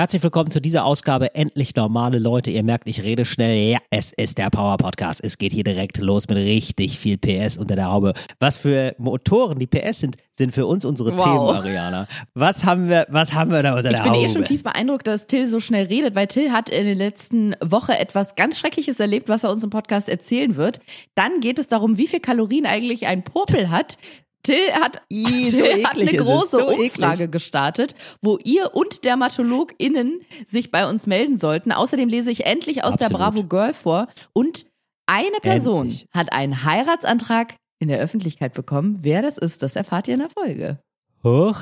Herzlich willkommen zu dieser Ausgabe Endlich normale Leute. Ihr merkt, ich rede schnell. Ja, es ist der Power Podcast. Es geht hier direkt los mit richtig viel PS unter der Haube. Was für Motoren die PS sind, sind für uns unsere Wow. Themen, Ariana. Was haben wir, was haben wir da unter Ich der bin Haube? eh schon tief beeindruckt, dass Till so schnell redet, weil Till hat in der letzten Woche etwas ganz Schreckliches erlebt, was er uns im Podcast erzählen wird. Dann geht es darum, wie viel Kalorien eigentlich ein Popel hat. Till hat, so Till hat eklig eine große so Umfrage eklig. gestartet, wo ihr und DermatologInnen sich bei uns melden sollten. Außerdem lese ich endlich aus der Absolut. Bravo Girl vor. Und eine Person Endlich. hat einen Heiratsantrag in der Öffentlichkeit bekommen. Wer das ist, das erfahrt ihr in der Folge. Hoch.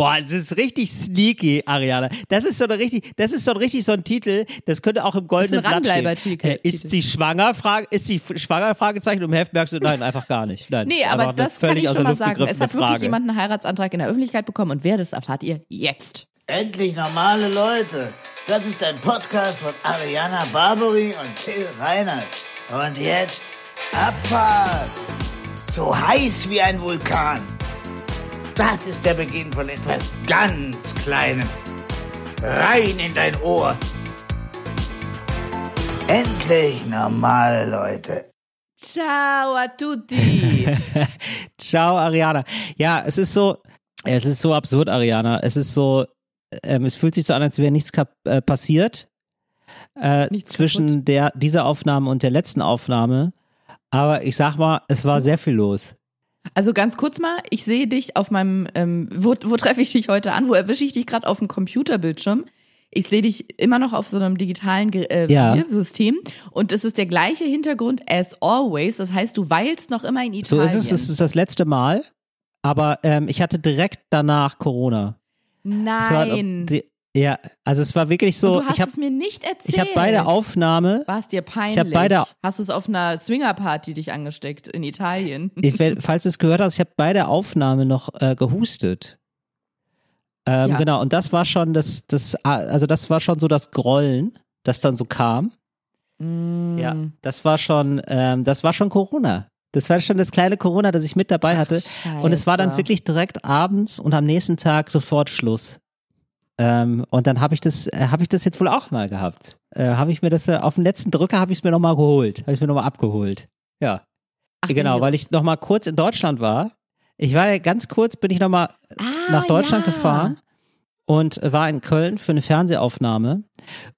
Boah, das ist richtig sneaky, Ariana. Das ist so eine richtig, das ist so ein richtig so ein Titel, das könnte auch im goldenen Blatt stehen. Äh, ist sie schwanger? Frage, ist sie schwanger? Fragezeichen. Im Heft merkst du, nein, einfach gar nicht. Nein, Nee, aber das kann ich schon mal sagen. Es hat wirklich Frage. jemand einen Heiratsantrag in der Öffentlichkeit bekommen und wer das erfahrt ihr jetzt. Endlich normale Leute. Das ist ein Podcast von Ariana Barbary und Till Reiners. Und jetzt Abfahrt. So heiß wie ein Vulkan. Das ist der Beginn von etwas ganz Kleinem. Rein in dein Ohr. Endlich normale Leute. Ciao a tutti. Ciao, Ariana. Ja, es ist so, es ist so absurd, Ariana. Es ist so, ähm, es fühlt sich so an, als wäre nichts kap äh, passiert äh, Nichts zwischen kaputt. der dieser Aufnahme und der letzten Aufnahme. Aber ich sag mal, es war sehr viel los. Also ganz kurz mal, ich sehe dich auf meinem, ähm, wo, wo treffe ich dich heute an? Wo erwische ich dich gerade auf dem Computerbildschirm? Ich sehe dich immer noch auf so einem digitalen äh, Ja. System und es ist der gleiche Hintergrund as always. Das heißt, du weilst noch immer in So Italien. ist es, es ist das letzte Mal. Aber ähm, ich hatte direkt danach Corona. War- Nein. die- ja, also es war wirklich so, Und du hast ich habe es mir nicht erzählt. ich habe bei der Aufnahme War es dir peinlich? Ich hab bei der- Hast du es auf einer Swingerparty dich angesteckt in Italien? Ich, falls du es gehört hast, ich habe bei der Aufnahme noch äh, gehustet. Ähm, Ja. Genau, und das war schon das, das, also das war schon so das Grollen, das dann so kam. Mm. Ja, das war schon, ähm, das war schon Corona. Das war schon das kleine Corona, das ich mit dabei hatte. und es war dann wirklich direkt abends und am nächsten Tag sofort Schluss. Ähm, und dann habe ich das, äh, habe ich das jetzt wohl auch mal gehabt. Äh, habe ich mir das äh, auf den letzten Drücker habe ich es mir noch mal geholt, habe ich mir noch mal abgeholt. Ja. Ach, Genau, nee, weil ich noch mal kurz in Deutschland war. Ich war ja ganz kurz, bin ich noch mal ah, nach Deutschland ja. gefahren und war in Köln für eine Fernsehaufnahme.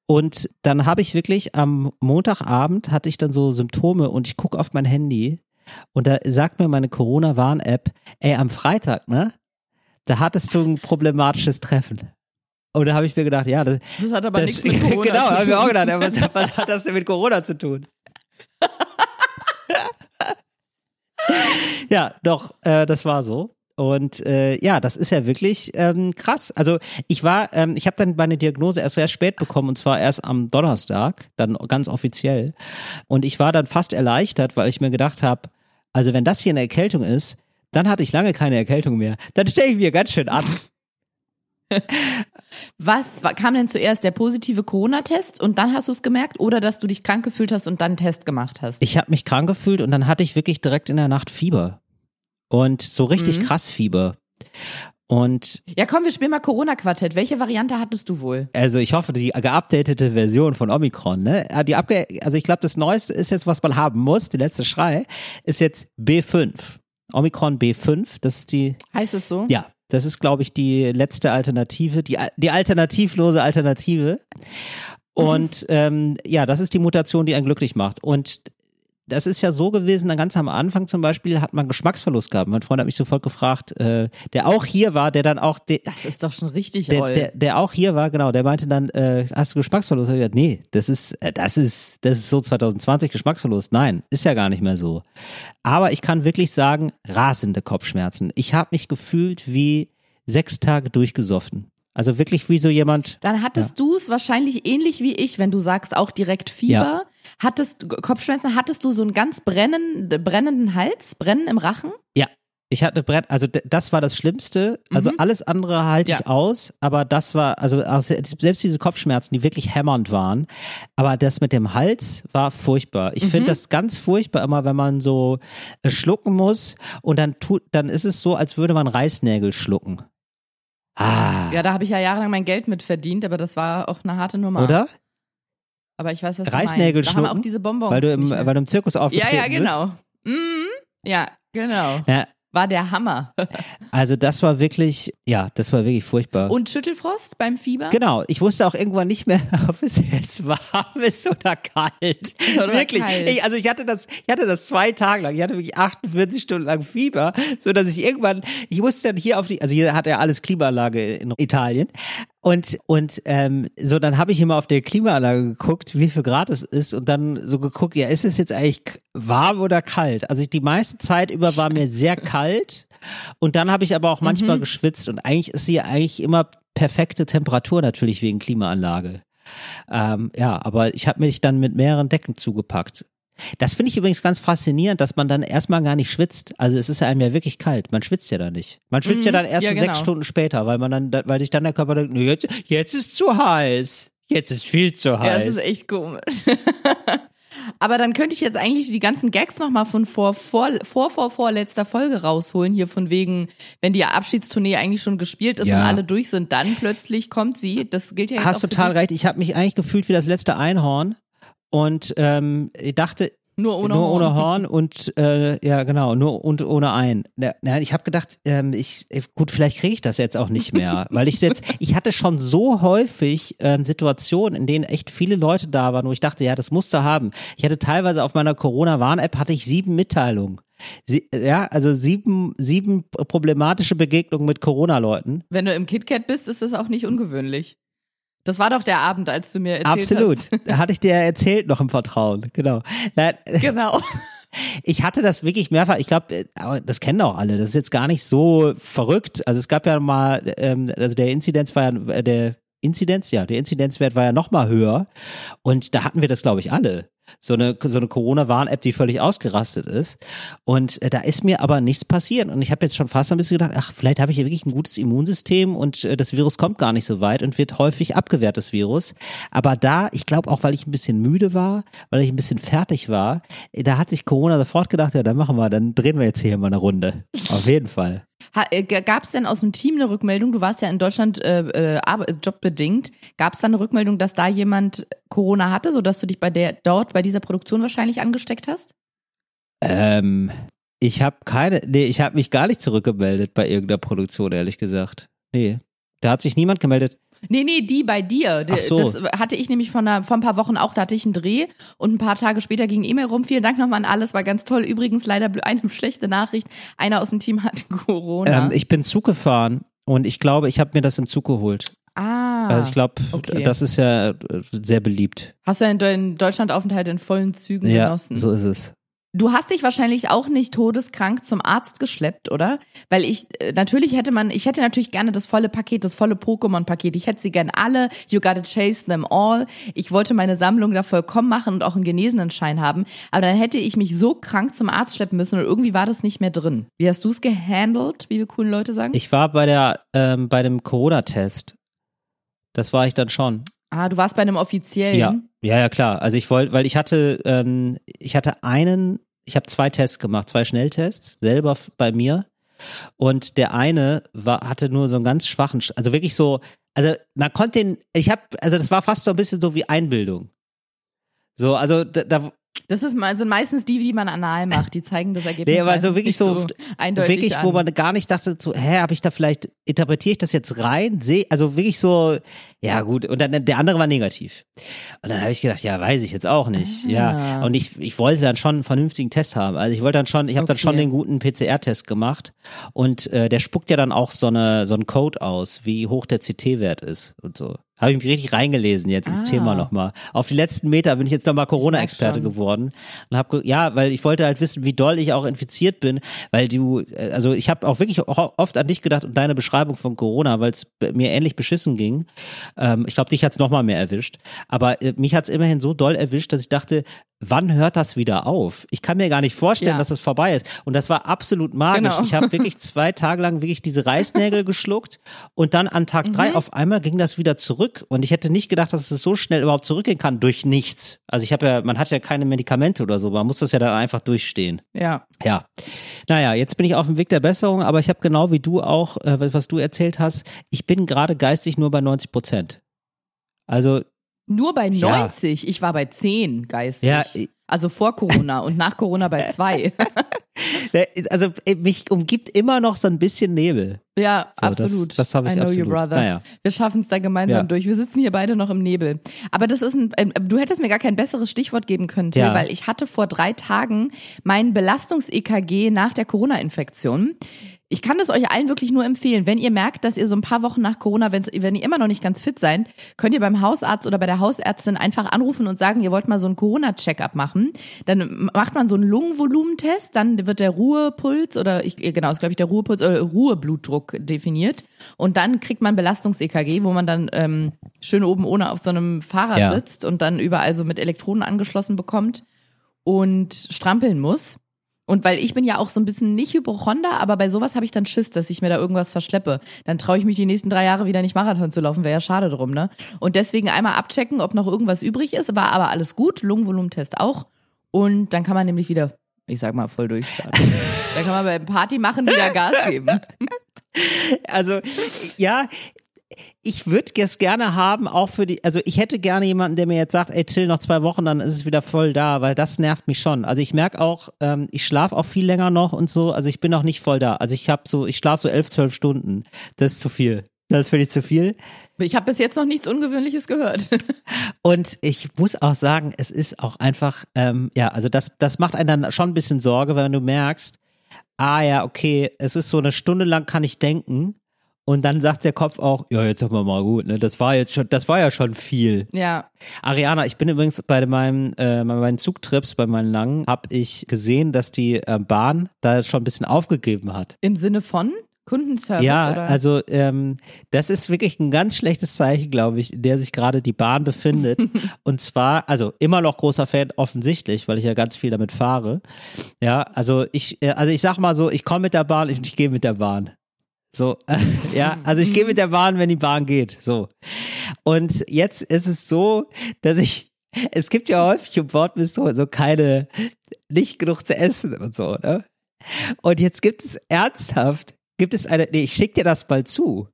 Und dann habe ich wirklich am Montagabend hatte ich dann so Symptome und ich gucke auf mein Handy und da sagt mir meine Corona-Warn-App, ey, am Freitag, ne? Da hattest du ein problematisches Treffen. Und da habe ich mir gedacht, ja, das, Das hat aber das nichts mit Corona genau, zu habe ich mir auch tun. gedacht, ja, was, was hat das denn mit Corona zu tun? ja, doch, äh, das war so. Und äh, ja, das ist ja wirklich ähm, krass. Also ich war, ähm, ich habe dann meine Diagnose erst sehr spät bekommen und zwar erst am Donnerstag, dann ganz offiziell. Und ich war dann fast erleichtert, weil ich mir gedacht habe, also wenn das hier eine Erkältung ist, dann hatte ich lange keine Erkältung mehr. Dann stelle ich mir ganz schön an. Was wa- kam denn zuerst, der positive Corona-Test und dann hast du es gemerkt oder dass du dich krank gefühlt hast und dann einen Test gemacht hast? Ich habe mich krank gefühlt und dann hatte ich wirklich direkt in der Nacht Fieber. Und so richtig Mhm. krass Fieber. Und ja, komm, wir spielen mal Corona-Quartett. Welche Variante hattest du wohl? also ich hoffe, die geupdatete Version von Omikron, ne? Die abge also ich glaube, das Neueste ist jetzt, was man haben muss, die letzte Schrei, ist jetzt B5. Omikron B5, das ist die, Heißt es so? ja, das ist, glaube ich, die letzte Alternative, die, die alternativlose Alternative. Und ähm, ja, das ist die Mutation, die einen glücklich macht. Und das ist ja so gewesen, dann ganz am Anfang zum Beispiel hat man Geschmacksverlust gehabt. Mein Freund hat mich sofort gefragt, äh, der auch hier war, der dann auch, der, Das ist doch schon richtig der, der, der auch hier war, genau, der meinte dann, äh, hast du Geschmacksverlust? Ich gesagt, nee, das ist, äh, das ist, das ist so 2020 Geschmacksverlust. Nein, ist ja gar nicht mehr so. Aber ich kann wirklich sagen, rasende Kopfschmerzen. Ich habe mich gefühlt wie sechs Tage durchgesoffen. Also wirklich wie so jemand. Dann hattest du es wahrscheinlich ähnlich wie ich, wenn du sagst auch direkt Fieber. Hattest du Kopfschmerzen, hattest du so einen ganz brennen, brennenden Hals, Brennen im Rachen? Ja, ich hatte Brett, also das war das Schlimmste. Also Mhm. alles andere halte ich Ja. aus, aber das war, also selbst diese Kopfschmerzen, die wirklich hämmernd waren, aber das mit dem Hals war furchtbar. Ich Mhm. finde das ganz furchtbar immer, wenn man so äh, schlucken muss und dann tut, dann ist es so, als würde man Reißnägel schlucken. Ah, Ja, da habe ich ja jahrelang mein Geld mit verdient, aber das war auch eine harte Nummer. oder? Aber ich weiß, was du Reißnägel meinst. Da haben auch diese Bonbons. Weil du im, weil du im Zirkus ja, aufgetreten ja, genau. Mhm. Ja, genau. bist. Ja, War der Hammer. also das war wirklich, ja, das war wirklich furchtbar. Und Schüttelfrost beim Fieber? Genau, ich wusste auch irgendwann nicht mehr, ob es jetzt warm ist oder kalt. Oder wirklich. kalt. Ich, also ich hatte das, ich hatte das zwei Tage lang. Ich hatte wirklich 48 Stunden lang Fieber, so dass ich irgendwann, ich musste dann hier auf die, also hier hat er alles Klimaanlage in Italien. Und, und ähm, so, dann habe ich immer auf der Klimaanlage geguckt, wie viel Grad es ist und dann so geguckt, ja, ist es jetzt eigentlich warm oder kalt? Also ich, die meiste Zeit über war mir sehr kalt und dann habe ich aber auch manchmal geschwitzt und eigentlich ist sie eigentlich immer perfekte Temperatur natürlich wegen Klimaanlage. Ähm, ja, aber ich habe mich dann mit mehreren Decken zugepackt. Das finde ich übrigens ganz faszinierend, dass man dann erstmal gar nicht schwitzt. Also es ist ja einem ja wirklich kalt. Man schwitzt ja dann nicht. Man schwitzt ja Mhm, dann erst ja, so sechs genau. Stunden später, weil man dann, weil sich dann der Körper denkt, nee, jetzt, jetzt ist zu heiß. Jetzt ist viel zu Ja, heiß. das ist echt komisch. Aber dann könnte ich jetzt eigentlich die ganzen Gags nochmal von vor, vor, vor, vor, vorletzter Folge rausholen, hier von wegen, wenn die Abschiedstournee eigentlich schon gespielt ist Ja. und alle durch sind, dann plötzlich kommt sie. Das gilt ja jetzt Hast total recht. Ich habe mich eigentlich gefühlt wie das letzte Einhorn und ähm, ich dachte, Nur ohne nur Horn. ohne Horn und äh, ja genau nur und ohne ein. Ja, ich habe gedacht, ähm, ich gut vielleicht kriege ich das jetzt auch nicht mehr, weil ich jetzt ich hatte schon so häufig ähm, Situationen, in denen echt viele Leute da waren, wo ich dachte, ja das musst du haben. Ich hatte teilweise auf meiner Corona Warn-App hatte ich sieben Mitteilungen. Sie, ja, also sieben sieben problematische Begegnungen mit Corona-Leuten. Wenn du im KitKat bist, ist das auch nicht ungewöhnlich. Das war doch der Abend, als du mir erzählt Absolut. hast. Da hatte ich dir erzählt noch im Vertrauen. Genau. Genau. Ich hatte das wirklich mehrfach, ich glaube, das kennen auch alle, das ist jetzt gar nicht so verrückt. Also es gab ja mal, ähm, also der Inzidenz war ja, äh, der Inzidenz, ja, der Inzidenzwert war ja noch mal höher und da hatten wir das, glaube ich, alle. So eine, so eine Corona-Warn-App, die völlig ausgerastet ist. Und äh, da ist mir aber nichts passiert. Und ich habe jetzt schon fast ein bisschen gedacht, ach, vielleicht habe ich ja wirklich ein gutes Immunsystem und äh, das Virus kommt gar nicht so weit und wird häufig abgewehrt, das Virus. Aber da, ich glaube auch, weil ich ein bisschen müde war, weil ich ein bisschen fertig war, äh, da hat sich Corona sofort gedacht, ja, dann machen wir, dann drehen wir jetzt hier mal eine Runde. Auf jeden Fall. Gab es denn aus dem Team eine Rückmeldung? Du warst ja in Deutschland äh, äh, jobbedingt. Gab es da eine Rückmeldung, dass da jemand Corona hatte, sodass du dich bei der dort bei dieser Produktion wahrscheinlich angesteckt hast? Ähm, ich habe keine, nee, ich habe mich gar nicht zurückgemeldet bei irgendeiner Produktion, ehrlich gesagt. Nee, da hat sich niemand gemeldet. Nee, nee, die bei dir. Ach so. Das hatte ich nämlich von, einer, vor ein paar Wochen auch, da hatte ich einen Dreh und ein paar Tage später ging E-Mail rum. Vielen Dank nochmal an alles, war ganz toll. Übrigens leider eine schlechte Nachricht. Einer aus dem Team hat Corona. Ähm, ich bin Zug gefahren und ich glaube, ich habe mir das im Zug geholt. ah, Also ich glaube, okay. das ist ja äh, sehr beliebt. hast du einen Deutschlandaufenthalt in vollen Zügen Ja, genossen? so ist es. Du hast dich wahrscheinlich auch nicht todeskrank zum Arzt geschleppt, oder? Weil ich, äh, natürlich hätte man, ich hätte natürlich gerne das volle Paket, das volle Pokémon-Paket. Ich hätte sie gern alle. You gotta chase them all. Ich wollte meine Sammlung da vollkommen machen und auch einen Genesenenschein haben. Aber dann hätte ich mich so krank zum Arzt schleppen müssen und irgendwie war das nicht mehr drin. Wie hast du es gehandelt, wie wir coolen Leute sagen? Ich war bei der, ähm, bei dem Corona-Test. Das war ich dann schon. ah, du warst bei einem offiziellen. Ja, ja, ja, klar. Also ich wollte, weil ich hatte, ähm, ich hatte einen, ich habe zwei Tests gemacht, zwei Schnelltests, selber bei mir. Und der eine war, hatte nur so einen ganz schwachen, Sch- also wirklich so, also man konnte den, ich habe, also das war fast so ein bisschen so wie Einbildung. So, also da, da Das ist, sind meistens die, die man anal macht. Die zeigen das Ergebnis. Nee, aber so wirklich nicht so, eindeutig wirklich, an. wo man gar nicht dachte, so, hä, habe ich da vielleicht, interpretiere ich das jetzt rein? Seh, also wirklich so, ja gut, und dann der andere war negativ. Und dann habe ich gedacht, ja, weiß ich jetzt auch nicht. Ah. Ja. Und ich, ich wollte dann schon einen vernünftigen Test haben. Also ich wollte dann schon, ich habe dann schon Okay. den guten PCR-Test gemacht. Und äh, der spuckt ja dann auch so eine so einen Code aus, wie hoch der CT-Wert ist und so. Habe ich mich richtig reingelesen jetzt ins Ah. Thema nochmal. Auf die letzten Meter bin ich jetzt nochmal Corona-Experte geworden und habe ja, weil ich wollte halt wissen, wie doll ich auch infiziert bin, weil du, äh, also ich habe auch wirklich oft an dich gedacht und deine Beschreibung von Corona, weil es mir ähnlich beschissen ging. Ähm, ich glaube, dich hat's noch mal mehr erwischt, aber äh, mich hat's immerhin so doll erwischt, dass ich dachte, wann hört das wieder auf? Ich kann mir gar nicht vorstellen, Ja. dass es vorbei ist. Und das war absolut magisch. Genau. Ich habe wirklich zwei Tage lang wirklich diese Reißnägel geschluckt und dann an Tag Mhm. drei auf einmal ging das wieder zurück. Und ich hätte nicht gedacht, dass es so schnell überhaupt zurückgehen kann durch nichts. Also ich habe ja, man hat ja keine Medikamente oder so, man muss das ja dann einfach durchstehen. Ja. Ja. Naja, jetzt bin ich auf dem Weg der Besserung, aber ich habe genau wie du auch, äh, was du erzählt hast, ich bin gerade geistig nur bei 90 Prozent. Also, Nur bei Ja. 90. Ich war bei 10 geistig. ja, Also vor Corona und nach Corona bei 2. äh, also äh, mich umgibt immer noch so ein bisschen Nebel. ja, So, das- absolut. das hab ich I know absolut. you, brother. Naja. Wir schaffen es da gemeinsam Ja. durch. Wir sitzen hier beide noch im Nebel. Aber das ist ein, ähm, du hättest mir gar kein besseres Stichwort geben können, Till, Ja. weil ich hatte vor drei Tagen mein Belastungs-EKG nach der Corona-Infektion. Ich kann das euch allen wirklich nur empfehlen. Wenn ihr merkt, dass ihr so ein paar Wochen nach Corona, wenn ihr immer noch nicht ganz fit seid, könnt ihr beim Hausarzt oder bei der Hausärztin einfach anrufen und sagen, ihr wollt mal so einen Corona-Check-up machen. Dann macht man so einen Lungenvolumentest, dann wird der Ruhepuls oder ich, genau, ist glaube ich der Ruhepuls oder Ruheblutdruck definiert. Und dann kriegt man Belastungs-EKG, wo man dann ähm, schön oben ohne auf so einem Fahrrad Ja. sitzt und dann überall so mit Elektroden angeschlossen bekommt und strampeln muss. Und weil ich bin ja auch so ein bisschen nicht Hypochonder, aber bei sowas habe ich dann Schiss, dass ich mir da irgendwas verschleppe. Dann traue ich mich die nächsten drei Jahre wieder nicht Marathon zu laufen, wäre ja schade drum, ne? Und deswegen einmal abchecken, ob noch irgendwas übrig ist, war aber alles gut, Lungenvolumentest auch. Und dann kann man nämlich wieder, ich sag mal, voll durchstarten. dann kann man beim Party machen wieder Gas geben. Also, ja, ich würde es gerne haben, auch für die, also ich hätte gerne jemanden, der mir jetzt sagt, ey Till, noch zwei Wochen, dann ist es wieder voll da, weil das nervt mich schon. Also ich merke auch, ähm, ich schlafe auch viel länger noch und so, also ich bin auch nicht voll da. Also ich habe so, ich schlafe so elf, zwölf Stunden. Das ist zu viel. Das finde ich zu viel. Ich habe bis jetzt noch nichts Ungewöhnliches gehört. Und ich muss auch sagen, es ist auch einfach, ähm, ja, also das, das macht einen dann schon ein bisschen Sorge, wenn du merkst, ah ja, okay, es ist so eine Stunde lang kann ich denken und dann sagt der Kopf auch, ja, jetzt haben wir mal gut, ne, das war jetzt schon, das war ja schon viel. ja. Ariana, ich bin übrigens bei meinem, äh, bei meinen Zugtrips, bei meinen langen, habe ich gesehen, dass die äh, Bahn da schon ein bisschen aufgegeben hat. Im Sinne von Kundenservice Ja, oder? also ähm, das ist wirklich ein ganz schlechtes Zeichen, glaube ich, in der sich gerade die Bahn befindet. Und zwar, also immer noch großer Fan, offensichtlich, weil ich ja ganz viel damit fahre. Ja, also ich, äh, also ich sag mal so, ich komme mit der Bahn, ich, ich gehe mit der Bahn. So, äh, ja, also ich gehe mit der Bahn, wenn die Bahn geht. So. Und jetzt ist es so, dass ich, es gibt ja häufig im Bordbistro so keine, nicht genug zu essen und so, ne? Und jetzt gibt es ernsthaft, gibt es eine, nee, ich schick dir das mal zu.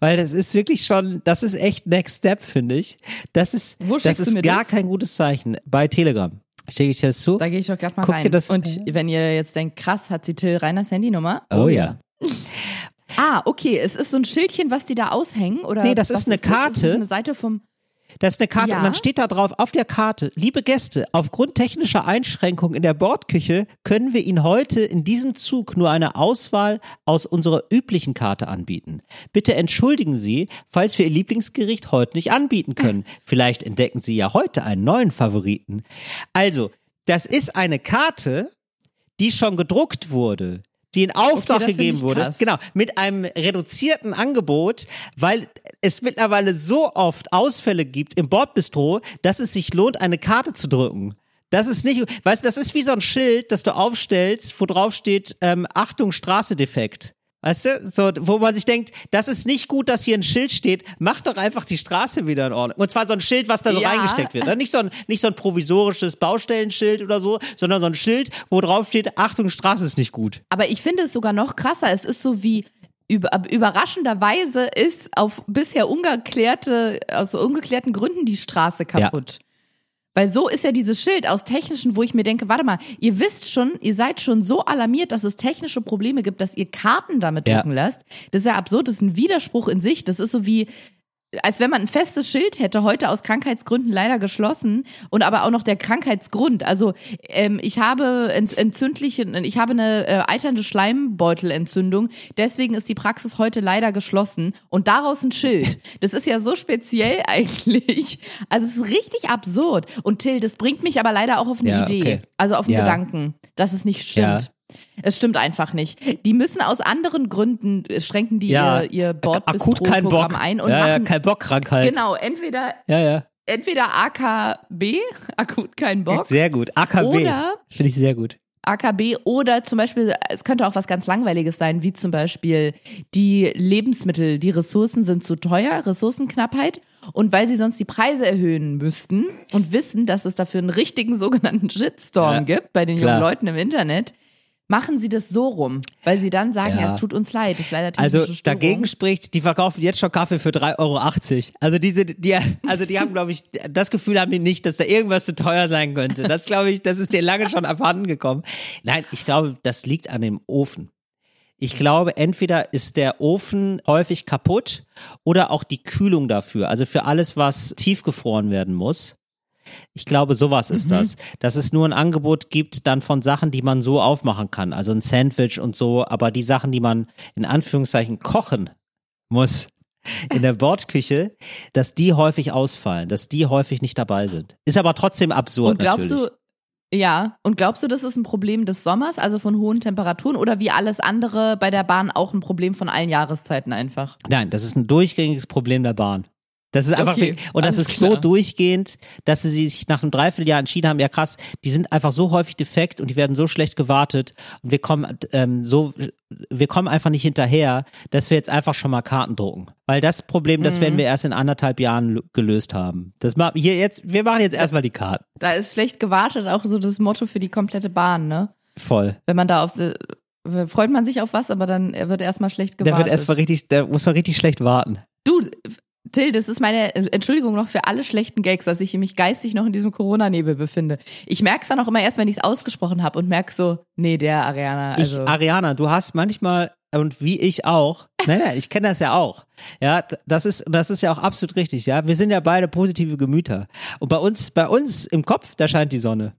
Weil das ist wirklich schon, das ist echt Next Step, finde ich. Das ist, Wo das ist mir gar das? kein gutes Zeichen. Bei Telegram. Schicke ich dir das zu? Da gehe ich doch gerade mal Guck dir rein. das- Und wenn ihr jetzt denkt, krass, hat sie Till Reiners Handynummer? Oh ja. Ah, okay. Es ist so ein Schildchen, was die da aushängen? Oder Nee, das ist eine Das? Ist das Karte. eine Seite vom. Das ist eine Karte Ja. und dann steht da drauf auf der Karte, liebe Gäste, aufgrund technischer Einschränkungen in der Bordküche können wir Ihnen heute in diesem Zug nur eine Auswahl aus unserer üblichen Karte anbieten. Bitte entschuldigen Sie, falls wir Ihr Lieblingsgericht heute nicht anbieten können. Vielleicht entdecken Sie ja heute einen neuen Favoriten. Also, das ist eine Karte, die schon gedruckt wurde, die in Auftrag find gegeben wurde. krass. Genau, mit einem reduzierten Angebot, weil es mittlerweile so oft Ausfälle gibt im Bordbistro, dass es sich lohnt, eine Karte zu drücken. Das ist nicht, weißt du, das ist wie so ein Schild, das du aufstellst, wo drauf steht, ähm, Achtung, Straße defekt. Weißt du, so, wo man sich denkt, das ist nicht gut, dass hier ein Schild steht, mach doch einfach die Straße wieder in Ordnung. Und zwar so ein Schild, was da so Ja. reingesteckt wird. ne? Nicht so ein, nicht so ein provisorisches Baustellenschild oder so, sondern so ein Schild, wo drauf steht, Achtung, Straße ist nicht gut. Aber ich finde es sogar noch krasser. Es ist so wie überraschenderweise ist auf bisher ungeklärte, aus ungeklärten Gründen die Straße kaputt. Weil so ist ja dieses Schild aus technischen, wo ich mir denke, warte mal, ihr wisst schon, ihr seid schon so alarmiert, dass es technische Probleme gibt, dass ihr Karten damit Ja. drucken lasst. Das ist ja absurd, das ist ein Widerspruch in sich. Das ist so wie, als wenn man ein festes Schild hätte, heute aus Krankheitsgründen leider geschlossen und aber auch noch der Krankheitsgrund. Also ähm, ich habe entzündliche, ich habe eine äh, eiternde Schleimbeutelentzündung, deswegen ist die Praxis heute leider geschlossen und daraus ein Schild. Das ist ja so speziell eigentlich. Also es ist richtig absurd. Und Till, das bringt mich aber leider auch auf eine Ja, Idee, okay. also auf einen Ja. Gedanken, dass es nicht stimmt. Es stimmt einfach nicht. Die müssen aus anderen Gründen äh, schränken die Ja, ihr, ihr akut keinen Bordbistro-Programm Bock. ein und ja, ja, machen kein Bock Krankheit. Genau, entweder Ja, ja. entweder AKB, akut kein Bock, Sehr gut. AKB. Oder- Finde ich sehr gut. AKB oder zum Beispiel, es könnte auch was ganz Langweiliges sein, wie zum Beispiel die Lebensmittel, die Ressourcen sind zu teuer, Ressourcenknappheit. Und weil sie sonst die Preise erhöhen müssten und wissen, dass es dafür einen richtigen sogenannten Shitstorm Ja, gibt bei den klar. jungen Leuten im Internet, machen sie das so rum, weil sie dann sagen, ja, Ja. es tut uns leid, das ist leider Also dagegen spricht, die verkaufen jetzt schon Kaffee für 3,80 Euro. Also diese, die, also die haben, glaube ich, das Gefühl haben die nicht, dass da irgendwas zu teuer sein könnte. Das glaube ich, das ist dir lange schon abhanden gekommen. Nein, ich glaube, das liegt an dem Ofen. Ich glaube, entweder ist der Ofen häufig kaputt oder auch die Kühlung dafür. Also für alles, was tiefgefroren werden muss. Ich glaube, sowas ist das. Dass es nur ein Angebot gibt dann von Sachen, die man so aufmachen kann. Also ein Sandwich und so. Aber die Sachen, die man in Anführungszeichen kochen muss in der Bordküche, dass die häufig ausfallen, dass die häufig nicht dabei sind. Ist aber trotzdem absurd Und glaubst natürlich. du, ja, und glaubst du, das ist ein Problem des Sommers, also von hohen Temperaturen, oder wie alles andere bei der Bahn auch ein Problem von allen Jahreszeiten einfach? Nein, das ist ein durchgängiges Problem der Bahn. Das ist einfach, Okay, und das ist so klar. durchgehend, dass sie sich nach einem Dreivierteljahr entschieden haben, ja krass, die sind einfach so häufig defekt und die werden so schlecht gewartet und wir kommen ähm, so, wir kommen einfach nicht hinterher, dass wir jetzt einfach schon mal Karten drucken. Weil das Problem, das Mhm. werden wir erst in anderthalb Jahren gelöst haben. Das ma hier jetzt, wir machen jetzt erstmal die Karten. Da ist schlecht gewartet auch so das Motto für die komplette Bahn, ne? Voll. Wenn man da auf freut man sich auf was, aber dann wird erstmal schlecht Da gewartet. wird erstmal richtig, da muss man richtig schlecht warten. du, Till, das ist meine Entschuldigung noch für alle schlechten Gags, dass ich mich geistig noch in diesem Corona-Nebel befinde. Ich merke es dann auch immer erst, wenn ich es ausgesprochen habe und merke so, nee, der Ariana, also Ich, Ariana, du hast manchmal und wie ich auch. Nein, nein, ich kenne das ja auch. Ja, das ist das ist ja auch absolut richtig. Ja, wir sind ja beide positive Gemüter. Und bei uns, bei uns im Kopf, da scheint die Sonne.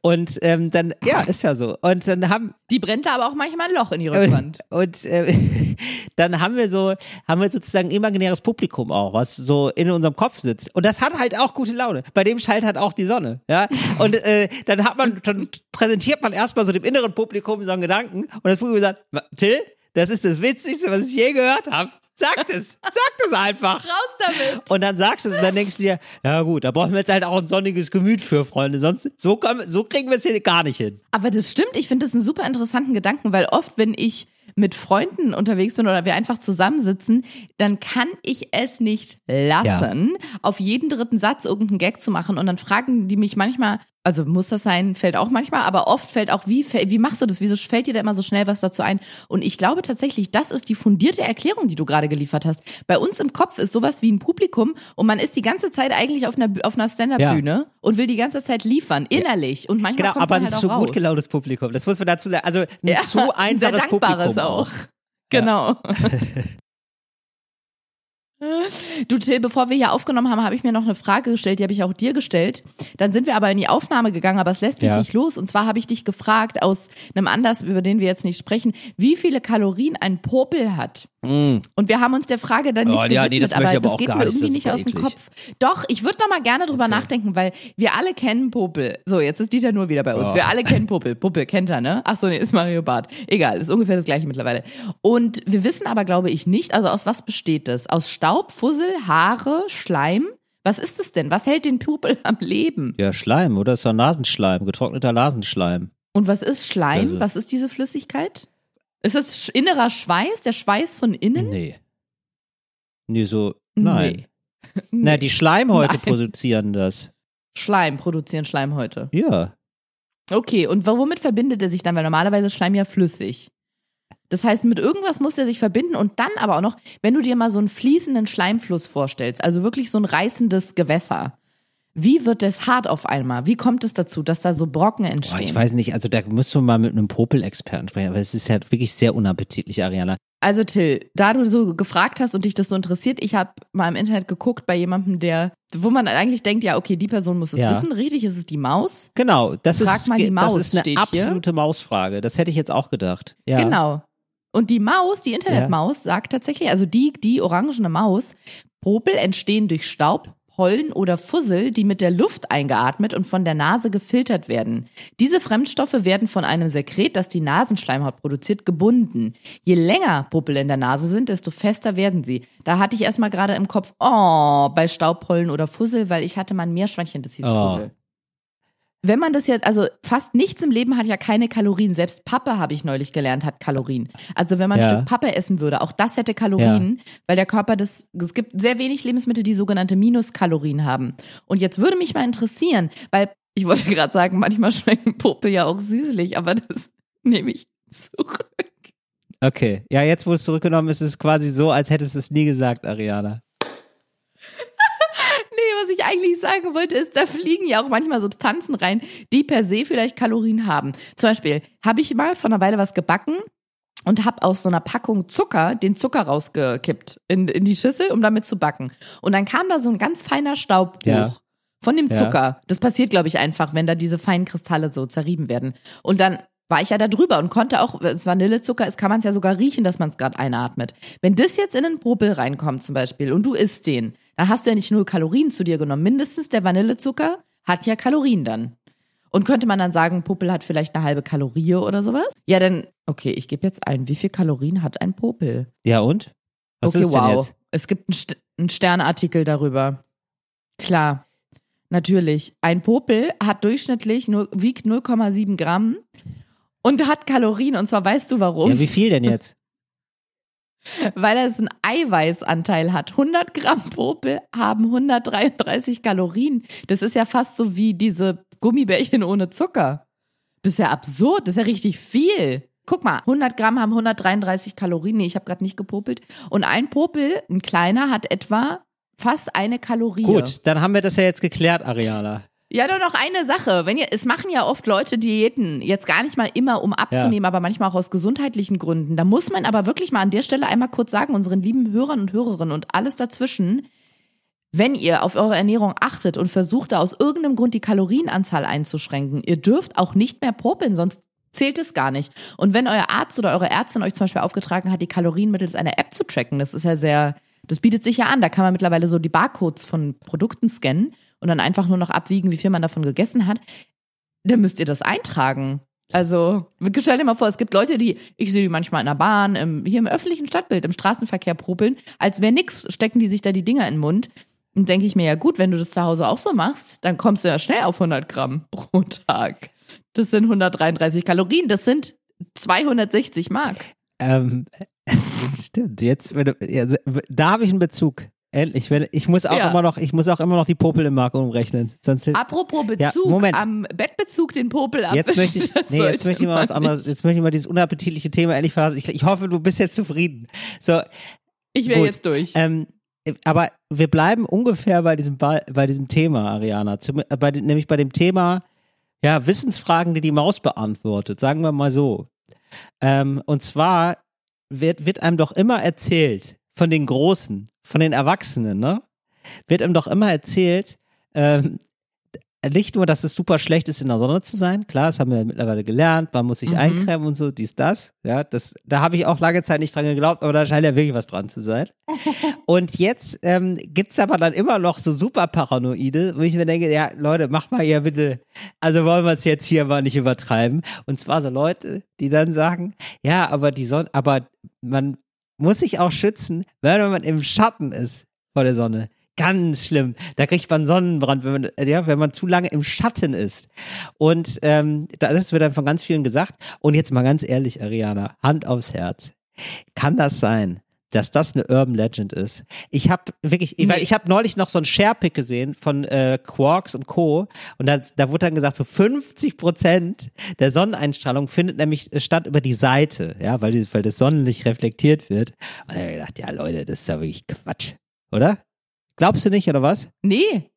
Und ähm, dann, ja, ist ja so. Und dann haben die brennt da aber auch manchmal ein Loch in ihre und, Wand. und äh, dann haben wir so, haben wir sozusagen ein imaginäres Publikum auch, was so in unserem Kopf sitzt. Und das hat halt auch gute Laune. Bei dem scheint halt auch die Sonne. Ja. Und äh, dann hat man, dann präsentiert man erstmal so dem inneren Publikum so einen Gedanken und das Publikum sagt, Till, das ist das Witzigste, was ich je gehört habe. Sagt es, sagt es einfach. Raus damit! Und dann sagst du es und dann denkst du dir, ja gut, da brauchen wir jetzt halt auch ein sonniges Gemüt für, Freunde. Sonst, so, kommen, so kriegen wir es hier gar nicht hin. Aber das stimmt, ich finde das einen super interessanten Gedanken, weil oft, wenn ich mit Freunden unterwegs bin oder wir einfach zusammensitzen, dann kann ich es nicht lassen, auf jeden dritten Satz irgendeinen Gag zu machen und dann fragen die mich manchmal, also muss das sein, fällt auch manchmal, aber oft fällt auch, wie, wie machst du das? Wieso fällt dir da immer so schnell was dazu ein? Und ich glaube tatsächlich, das ist die fundierte Erklärung, die du gerade geliefert hast. Bei uns im Kopf ist sowas wie ein Publikum und man ist die ganze Zeit eigentlich auf einer, auf einer Stand-Up-Bühne und will die ganze Zeit liefern, innerlich. Und manchmal Genau, kommt aber ein halt auch zu raus. gut gelauntes Publikum. Das muss man dazu sagen. Also ein Ja, zu ein sehr einfaches dankbares Publikum auch. Genau. Du Till, bevor wir hier aufgenommen haben, habe ich mir noch eine Frage gestellt, die habe ich auch dir gestellt. Dann sind wir aber in die Aufnahme gegangen, aber es lässt mich Ja. nicht los. Und zwar habe ich dich gefragt aus einem Anlass, über den wir jetzt nicht sprechen, wie viele Kalorien ein Popel hat. Und wir haben uns der Frage dann nicht Mm. Oh, ja, nee, gewidmet, das möchte ich aber aber das geht mir irgendwie das nicht aus dem. Kopf. Doch, ich würde noch mal gerne drüber nachdenken, weil wir alle kennen Popel. So, jetzt ist Dieter nur wieder bei uns. Oh. Wir alle kennen Popel. Popel kennt er, ne? Ach so, nee, ist Mario Barth. Egal, ist ungefähr das gleiche mittlerweile. Und wir wissen aber, glaube ich, nicht, also aus was besteht das? Aus Staub, Fussel, Haare, Schleim? Was ist es denn? Was hält den Popel am Leben? Ja, Schleim, oder? Ist doch Nasenschleim, getrockneter Nasenschleim. Und was ist Schleim? Also- Was ist diese Flüssigkeit? Ist es sch- innerer Schweiß, der Schweiß von innen? Nee. Nee, so, nein. Nee. Na, die Schleimhäute Nein. produzieren das. Schleim, produzieren Schleimhäute. Ja. Okay, und womit verbindet er sich dann? Weil normalerweise ist Schleim ja flüssig. Das heißt, mit irgendwas muss er sich verbinden und dann aber auch noch, wenn du dir mal so einen fließenden Schleimfluss vorstellst, also wirklich so ein reißendes Gewässer, wie wird das hart auf einmal? Wie kommt es dazu, dass da so Brocken Boah, entstehen? ich weiß nicht, also da müssen wir mal mit einem Popel-Experten sprechen, aber es ist ja wirklich sehr unappetitlich, Ariana. Also Till, da du so gefragt hast und dich das so interessiert, ich habe mal im Internet geguckt bei jemandem, der, wo man eigentlich denkt, ja, okay, die Person muss es Ja. wissen. Richtig, ist es die Maus. Genau, das Frag ist, mal die Maus, das ist eine steht hier. absolute Mausfrage. Das hätte ich jetzt auch gedacht. Ja. Genau. Und die Maus, die Internetmaus, sagt tatsächlich, also die, die orangene Maus, Popel entstehen durch Staub, Pollen oder Fussel, die mit der Luft eingeatmet und von der Nase gefiltert werden. Diese Fremdstoffe werden von einem Sekret, das die Nasenschleimhaut produziert, gebunden. Je länger Puppel in der Nase sind, desto fester werden sie. Da hatte ich erstmal gerade im Kopf, oh, bei Staubpollen oder Fussel, weil ich hatte mal ein Meerschweinchen, das hieß Oh. Fussel. Wenn man das jetzt, also fast nichts im Leben hat ja keine Kalorien. Selbst Pappe, habe ich neulich gelernt, hat Kalorien. Also wenn man ein Ja. Stück Pappe essen würde, auch das hätte Kalorien, weil der Körper das, es gibt sehr wenig Lebensmittel, die sogenannte Minuskalorien haben. Und jetzt würde mich mal interessieren, weil ich wollte gerade sagen, manchmal schmecken Popel ja auch süßlich, aber das nehme ich zurück. Okay. Ja, jetzt, wo es zurückgenommen ist, ist es quasi so, als hättest du es nie gesagt, Ariana. Ich eigentlich sagen wollte, ist, da fliegen ja auch manchmal Substanzen rein, die per se vielleicht Kalorien haben. Zum Beispiel habe ich mal vor einer Weile was gebacken und habe aus so einer Packung Zucker den Zucker rausgekippt in, in die Schüssel, um damit zu backen. Und dann kam da so ein ganz feiner Staub hoch. Ja. Von dem Ja. Zucker. Das passiert, glaube ich, einfach, wenn da diese feinen Kristalle so zerrieben werden. Und dann war ich ja da drüber und konnte auch, wenn es Vanillezucker ist, kann man es ja sogar riechen, dass man es gerade einatmet. Wenn das jetzt in einen Popel reinkommt zum Beispiel und du isst den, dann hast du ja nicht nur Kalorien zu dir genommen. Mindestens der Vanillezucker hat ja Kalorien dann. Und könnte man dann sagen, Popel hat vielleicht eine halbe Kalorie oder sowas? Ja, dann, okay, ich gebe jetzt ein. Wie viel Kalorien hat ein Popel? Ja, und? Was okay, ist denn wow. jetzt? Es gibt einen, St einen Sternartikel darüber. Klar, natürlich. Ein Popel hat durchschnittlich nur, wiegt 0,7 Gramm und hat Kalorien. Und zwar weißt du warum? Ja, wie viel denn jetzt? Weil er einen Eiweißanteil hat. 100 Gramm Popel haben 133 Kalorien. Das ist ja fast so wie diese Gummibärchen ohne Zucker. Das ist ja absurd. Das ist ja richtig viel. Guck mal, 100 Gramm haben 133 Kalorien. Nee, ich habe gerade nicht gepopelt. Und ein Popel, ein kleiner, hat etwa fast eine Kalorie. Gut, dann haben wir das ja jetzt geklärt, Ariana. Ja, nur noch eine Sache. Wenn ihr, es machen ja oft Leute Diäten, jetzt gar nicht mal immer, um abzunehmen, aber manchmal auch aus gesundheitlichen Gründen. Da muss man aber wirklich mal an der Stelle einmal kurz sagen, unseren lieben Hörern und Hörerinnen und alles dazwischen, wenn ihr auf eure Ernährung achtet und versucht, da aus irgendeinem Grund die Kalorienanzahl einzuschränken, ihr dürft auch nicht mehr popeln, sonst zählt es gar nicht. Und wenn euer Arzt oder eure Ärztin euch zum Beispiel aufgetragen hat, die Kalorien mittels einer App zu tracken, das ist ja sehr, das bietet sich ja an. Da kann man mittlerweile so die Barcodes von Produkten scannen und dann einfach nur noch abwiegen, wie viel man davon gegessen hat. Dann müsst ihr das eintragen. Also, stell dir mal vor, es gibt Leute, die, ich sehe die manchmal in der Bahn, im, hier im öffentlichen Stadtbild, im Straßenverkehr propeln, als wäre nix, stecken die sich da die Dinger in den Mund. Und denke ich mir, ja gut, wenn du das zu Hause auch so machst, dann kommst du ja schnell auf 100 Gramm pro Tag. Das sind 133 Kalorien, das sind 260 Mark. Ähm, stimmt, jetzt, wenn du, ja, da habe ich einen Bezug. Endlich, wenn, ich muss auch Ja. immer noch, ich muss auch immer noch die Popel im Mark umrechnen. Sonst, Apropos Ja, Bezug, Moment. am Bettbezug den Popel abwischen. jetzt möchte ich, nee, jetzt möchte ich mal was anderes, jetzt möchte ich mal dieses unappetitliche Thema endlich verlassen. Ich, ich hoffe, du bist jetzt zufrieden. So, Ich wäre jetzt durch. ähm, aber wir bleiben ungefähr bei diesem, Ba- bei diesem Thema, Ariana. Zum, äh, bei, nämlich bei dem Thema, ja, Wissensfragen, die die Maus beantwortet. Sagen wir mal so. Ähm, und zwar wird, wird einem doch immer erzählt von den Großen, von den Erwachsenen, ne? Wird einem doch immer erzählt, ähm, nicht nur, dass es super schlecht ist, in der Sonne zu sein, klar, das haben wir mittlerweile gelernt, man muss sich Mhm. eincremen und so, dies, das, ja, das, da habe ich auch lange Zeit nicht dran geglaubt, aber da scheint ja wirklich was dran zu sein. Und jetzt ähm, gibt's aber dann immer noch so super Paranoide, wo ich mir denke, ja, Leute, macht mal ja bitte, also wollen wir es jetzt hier mal nicht übertreiben. Und zwar so Leute, die dann sagen, ja, aber die Sonne, aber man muss sich auch schützen, wenn man im Schatten ist vor der Sonne. Ganz schlimm. Da kriegt man Sonnenbrand, wenn man, äh, ja, wenn man zu lange im Schatten ist. Und ähm, das wird dann von ganz vielen gesagt. Und jetzt mal ganz ehrlich, Ariana, Hand aufs Herz. Kann das sein, dass das eine Urban Legend ist? Ich habe wirklich, Nee. weil ich habe neulich noch so ein Sharepick gesehen von äh, Quarks und Co. Und da, da wurde dann gesagt, so 50 Prozent der Sonneneinstrahlung findet nämlich äh, statt über die Seite, ja, weil, die, weil das Sonnenlicht reflektiert wird. Und da habe ich gedacht, ja Leute, das ist ja wirklich Quatsch, oder? Glaubst du nicht, oder was? Nee.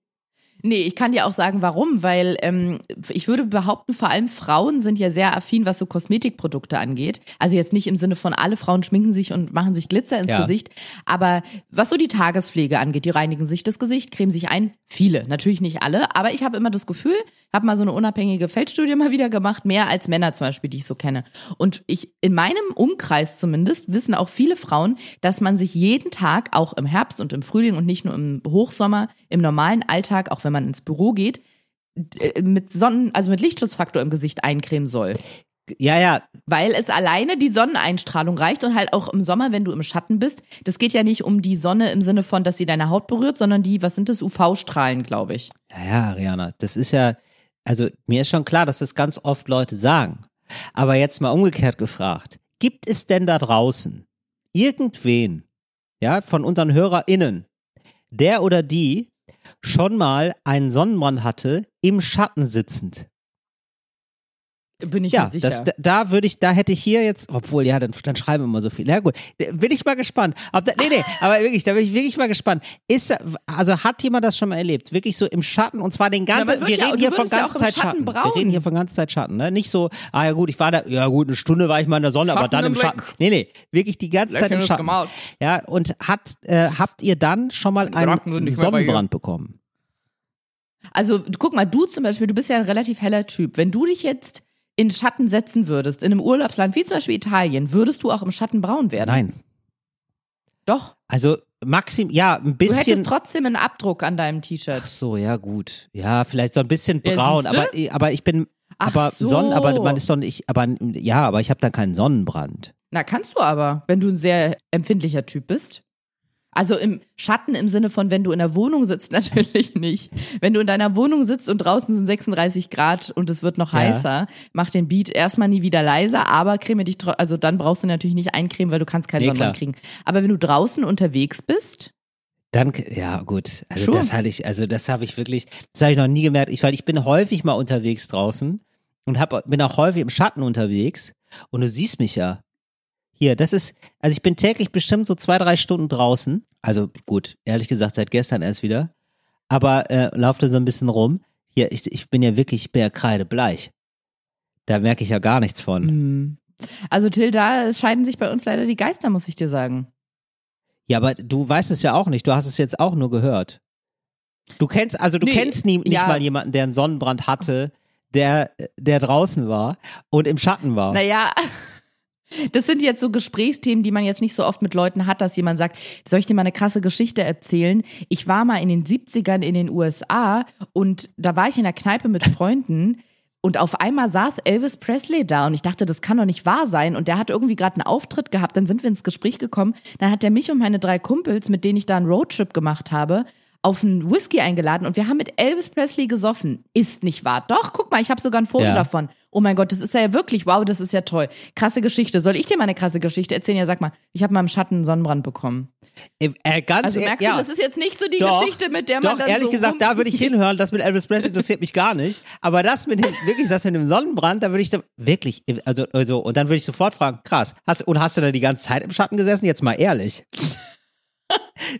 Nee, ich kann dir auch sagen, warum, weil ähm, ich würde behaupten, vor allem Frauen sind ja sehr affin, was so Kosmetikprodukte angeht. Also jetzt nicht im Sinne von alle Frauen schminken sich und machen sich Glitzer ins Ja. Gesicht, aber was so die Tagespflege angeht, die reinigen sich das Gesicht, cremen sich ein, viele, natürlich nicht alle, aber ich habe immer das Gefühl, habe mal so eine unabhängige Feldstudie mal wieder gemacht, mehr als Männer zum Beispiel, die ich so kenne. Und ich, in meinem Umkreis zumindest, wissen auch viele Frauen, dass man sich jeden Tag, auch im Herbst und im Frühling und nicht nur im Hochsommer, im normalen Alltag, auch wenn man ins Büro geht, äh, mit Sonnen, also mit Lichtschutzfaktor im Gesicht eincremen soll. Ja, ja, Weil es alleine die Sonneneinstrahlung reicht und halt auch im Sommer, wenn du im Schatten bist. Das geht ja nicht um die Sonne im Sinne von, dass sie deine Haut berührt, sondern die, was sind das, UV-Strahlen, glaube ich. Ja, ja, Ariana, das ist ja, also mir ist schon klar, dass das ganz oft Leute sagen. Aber jetzt mal umgekehrt gefragt, gibt es denn da draußen irgendwen, ja, von unseren HörerInnen, der oder die schon mal einen Sonnenbrand hatte, im Schatten sitzend? Bin ich Ja, mir sicher. das, da, da würde ich, da hätte ich hier jetzt, obwohl, ja, dann, dann schreiben wir immer so viel. Ja gut, bin ich mal gespannt. Ob da, nee, nee, aber wirklich, da bin ich wirklich mal gespannt. Ist, also hat jemand das schon mal erlebt? Wirklich so im Schatten und zwar den ganzen, wird wir ja- reden du hier von ja ganzer Zeit Schatten. Wir reden hier von ganzer Zeit Schatten, ne? Nicht so, ah ja gut, ich war da, ja gut, eine Stunde war ich mal in der Sonne, aber Schatten dann im im Schatten. Nee, nee, wirklich die ganze Zeit Lächeln im Schatten. gemalt. Ja, und hat, äh, habt ihr dann schon mal einen. Sonnenbrand bekommen? Also guck mal, du zum Beispiel, du bist ja ein relativ heller Typ. Wenn du dich jetzt in Schatten setzen würdest, in einem Urlaubsland wie zum Beispiel Italien, würdest du auch im Schatten braun werden? Nein. Doch. Also Maxim, ja, ein Du bisschen. hättest trotzdem einen Abdruck an deinem T-Shirt. Ach so, ja gut. Ja, vielleicht so ein bisschen Ja, braun, siehste? aber, aber ich bin, Ach aber so. Sonnen, aber man ist doch nicht, aber ja, aber ich habe dann keinen Sonnenbrand. Na, kannst du aber, wenn du ein sehr empfindlicher Typ bist. Also im Schatten im Sinne von, wenn du in der Wohnung sitzt, natürlich nicht. Wenn du in deiner Wohnung sitzt und draußen sind 36 Grad und es wird noch Ja. heißer, mach den Beat erstmal nie wieder leiser, aber creme dich, also dann brauchst du natürlich nicht eincremen, weil du kannst keinen Nee, Sonnenbrand kriegen. Aber wenn du draußen unterwegs bist, Dann, ja gut, also Sure. das hatte ich, also das habe ich wirklich, das habe ich noch nie gemerkt. Ich, weil ich bin häufig mal unterwegs draußen und hab, bin auch häufig im Schatten unterwegs und du siehst mich ja. Hier, das ist, also ich bin täglich bestimmt so zwei, drei Stunden draußen. Also gut, ehrlich gesagt, seit gestern erst wieder. Aber äh, laufe da so ein bisschen rum. Hier, ich, ich bin ja wirklich, ich bin ja kreidebleich. Da merke ich ja gar nichts von. hm. also Till, da scheiden sich bei uns leider die Geister, muss ich dir sagen. Ja, aber du weißt es ja auch nicht. Du hast es jetzt auch nur gehört. Du kennst, also du Nee, kennst nie, nicht ja. mal jemanden, der einen Sonnenbrand hatte, der, der draußen war und im Schatten war. Naja, das sind jetzt so Gesprächsthemen, die man jetzt nicht so oft mit Leuten hat, dass jemand sagt, soll ich dir mal eine krasse Geschichte erzählen? Ich war mal in den 70ern in den USA und da war ich in der Kneipe mit Freunden und auf einmal saß Elvis Presley da und ich dachte, das kann doch nicht wahr sein. Und der hat irgendwie gerade einen Auftritt gehabt, dann sind wir ins Gespräch gekommen. Dann hat er mich und meine drei Kumpels, mit denen ich da einen Roadtrip gemacht habe, auf einen Whisky eingeladen und wir haben mit Elvis Presley gesoffen. Ist nicht wahr? Doch, guck mal, ich habe sogar ein Foto Ja. davon. Oh mein Gott, das ist ja wirklich, wow, das ist ja toll. Krasse Geschichte. Soll ich dir mal eine krasse Geschichte erzählen? Ja, sag mal, ich habe mal im Schatten einen Sonnenbrand bekommen. Äh, äh, ganz Also ehr- merkst ja. du, das ist jetzt nicht so die Doch, Geschichte, mit der Doch, man dann ehrlich so gesagt, da würde ich hinhören. Das mit Elvis Presley interessiert mich gar nicht. Aber das mit dem, wirklich, das mit dem Sonnenbrand, da würde ich da, wirklich, also, also, und dann würde ich sofort fragen, krass, hast, und hast du da die ganze Zeit im Schatten gesessen? Jetzt mal ehrlich.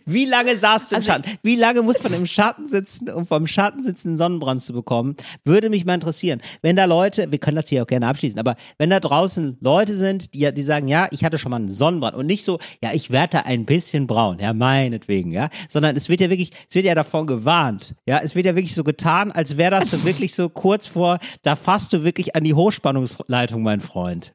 Wie lange saßt du im Also- Schatten? Wie lange muss man im Schatten sitzen, um vom Schatten sitzen einen Sonnenbrand zu bekommen? Würde mich mal interessieren. Wenn da Leute, wir können das hier auch gerne abschließen, aber wenn da draußen Leute sind, die, die sagen, ja, ich hatte schon mal einen Sonnenbrand und nicht so, ja, ich werde da ein bisschen braun, ja, meinetwegen, ja, sondern es wird ja wirklich, es wird ja davon gewarnt, ja, es wird ja wirklich so getan, als wäre das so wirklich so kurz vor, da fasst du wirklich an die Hochspannungsleitung, mein Freund.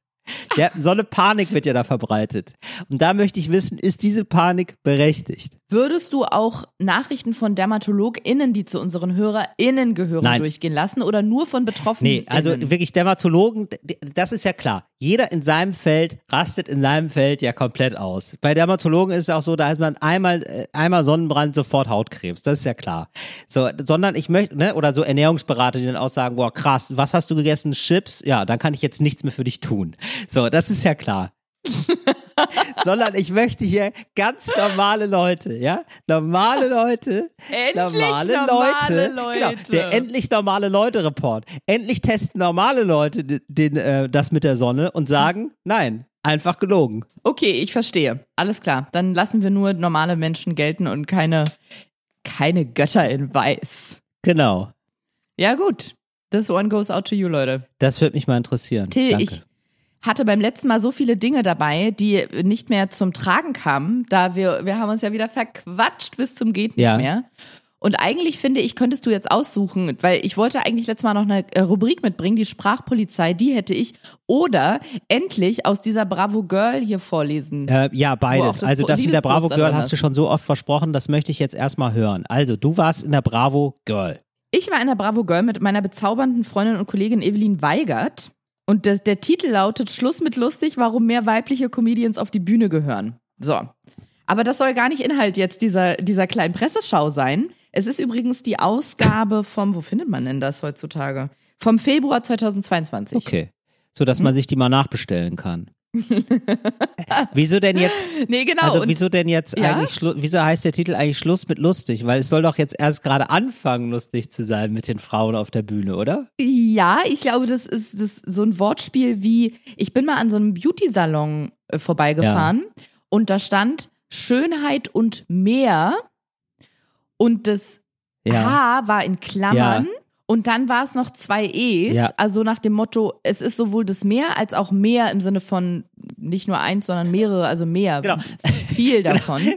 Ja, so eine Panik wird ja da verbreitet. Und da möchte ich wissen, ist diese Panik berechtigt? Würdest du auch Nachrichten von DermatologInnen, die zu unseren HörerInnen gehören, Nein. durchgehen lassen oder nur von Betroffenen? Nee, also wirklich Dermatologen, das ist ja klar. Jeder in seinem Feld rastet in seinem Feld ja komplett aus. Bei Dermatologen ist es auch so, da hat man einmal, äh, einmal Sonnenbrand, sofort Hautkrebs. Das ist ja klar. So, sondern ich möchte, ne, oder so Ernährungsberater, die dann auch sagen, boah, krass, was hast du gegessen? Chips? Ja, dann kann ich jetzt nichts mehr für dich tun. So, das ist ja klar. sondern ich möchte hier ganz normale Leute, ja? Normale Leute. Endlich normale, normale Leute. Leute. Genau, der endlich normale Leute Report. Endlich testen normale Leute den, den, äh, das mit der Sonne und sagen, nein, einfach gelogen. Okay, ich verstehe. Alles klar. Dann lassen wir nur normale Menschen gelten und keine, keine Götter in Weiß. Genau. Ja, gut. This one goes out to you, Leute. Das würde mich mal interessieren. Till, Danke. ich hatte beim letzten Mal so viele Dinge dabei, die nicht mehr zum Tragen kamen, da wir, wir haben uns ja wieder verquatscht bis zum geht nicht Ja. mehr. Und eigentlich finde ich, könntest du jetzt aussuchen, weil ich wollte eigentlich letztes Mal noch eine äh, Rubrik mitbringen, die Sprachpolizei, die hätte ich. Oder endlich aus dieser Bravo Girl hier vorlesen. Äh, ja, beides. das also das mit der Bravo Girl hast du schon so oft versprochen, das möchte ich jetzt erstmal hören. Also, du warst in der Bravo Girl. Ich war in der Bravo Girl mit meiner bezaubernden Freundin und Kollegin Evelyn Weigert. Und das, der Titel lautet Schluss mit lustig, warum mehr weibliche Comedians auf die Bühne gehören. So. Aber das soll gar nicht Inhalt jetzt dieser, dieser kleinen Presseschau sein. Es ist übrigens die Ausgabe vom, wo findet man denn das heutzutage? Vom Februar 2022. Okay. So, dass Mhm. man sich die mal nachbestellen kann. wieso denn jetzt, Nee, genau. also wieso denn jetzt Ja? eigentlich, wieso heißt der Titel eigentlich Schluss mit lustig? Weil es soll doch jetzt erst gerade anfangen, lustig zu sein mit den Frauen auf der Bühne, oder? Ja, ich glaube, das ist, das ist so ein Wortspiel wie, ich bin mal an so einem Beauty-Salon äh, vorbeigefahren und da stand Schönheit und mehr und das Ja. H war in Klammern und dann war es noch zwei E's, Ja. also nach dem Motto, es ist sowohl das Meer als auch mehr im Sinne von nicht nur eins, sondern mehrere, also mehr, Genau. viel davon.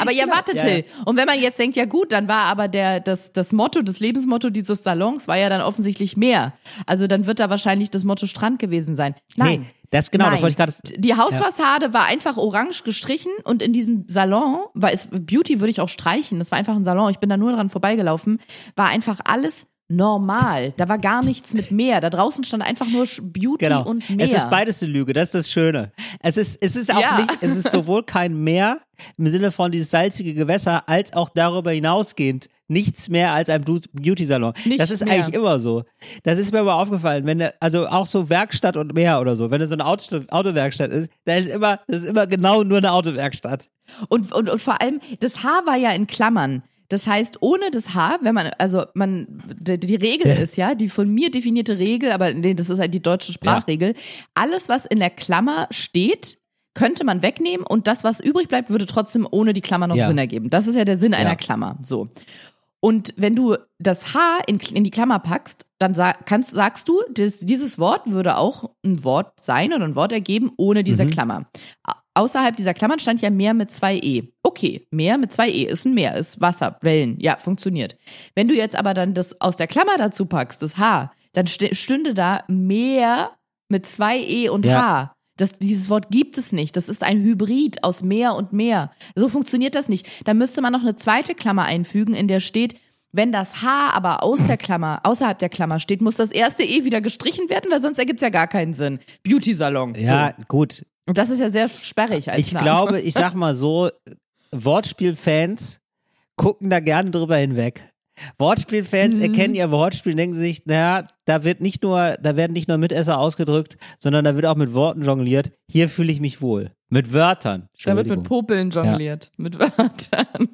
Aber ja, warte, Ja, Till. Und wenn man jetzt denkt, ja gut, dann war aber der, das, das Motto, das Lebensmotto dieses Salons war ja dann offensichtlich mehr. Also dann wird da wahrscheinlich das Motto Strand gewesen sein. Nein. Nee, das genau, Nein. das wollte ich gerade. Die Hausfassade war einfach orange gestrichen und in diesem Salon, war es, Beauty würde ich auch streichen, das war einfach ein Salon, ich bin da nur dran vorbeigelaufen, war einfach alles normal. Da war gar nichts mit Meer. Da draußen stand einfach nur Beauty Genau. und Meer. Es ist beides eine Lüge, das ist das Schöne. Es ist, es ist auch Ja. nicht, es ist sowohl kein Meer im Sinne von dieses salzige Gewässer, als auch darüber hinausgehend nichts mehr als ein Beauty-Salon. Das ist mehr. eigentlich immer so. Das ist mir mal aufgefallen, wenn also auch so Werkstatt und Meer oder so, wenn es so eine Auto, Autowerkstatt ist, da ist immer, das ist immer genau nur eine Autowerkstatt. Und, und, und vor allem, das H war ja in Klammern. Das heißt, ohne das H, wenn man, also man, die, die Regel ist ja, die von mir definierte Regel, aber nee, das ist halt die deutsche Sprachregel. Alles, was in der Klammer steht, könnte man wegnehmen und das, was übrig bleibt, würde trotzdem ohne die Klammer noch Ja. Sinn ergeben. Das ist ja der Sinn einer Ja. Klammer. So. Und wenn du das H in, in die Klammer packst, dann sag, kannst, sagst du, das, dieses Wort würde auch ein Wort sein oder ein Wort ergeben ohne diese Mhm. Klammer. Au- Außerhalb dieser Klammern stand ja Meer mit zwei E. Okay, Meer mit zwei E ist ein Meer, ist Wasser, Wellen, ja, funktioniert. Wenn du jetzt aber dann das aus der Klammer dazu packst, das H, dann st stünde da Meer mit zwei E und Ja. H. Das, dieses Wort gibt es nicht. Das ist ein Hybrid aus Meer und Meer. So funktioniert das nicht. Da müsste man noch eine zweite Klammer einfügen, in der steht, wenn das H aber aus der Klammer, außerhalb der Klammer steht, muss das erste E wieder gestrichen werden, weil sonst ergibt es ja gar keinen Sinn. Beauty-Salon. Ja, gut. Und das ist ja sehr sperrig als Ich Name. glaube, ich sag mal so, Wortspielfans gucken da gerne drüber hinweg. Wortspielfans Mhm. erkennen ihr Wortspiel und denken sich, naja, da wird nicht nur, da werden nicht nur Mitesser ausgedrückt, sondern da wird auch mit Worten jongliert. Hier fühle ich mich wohl. Mit Wörtern. Da wird mit. Popeln jongliert. Mit Wörtern.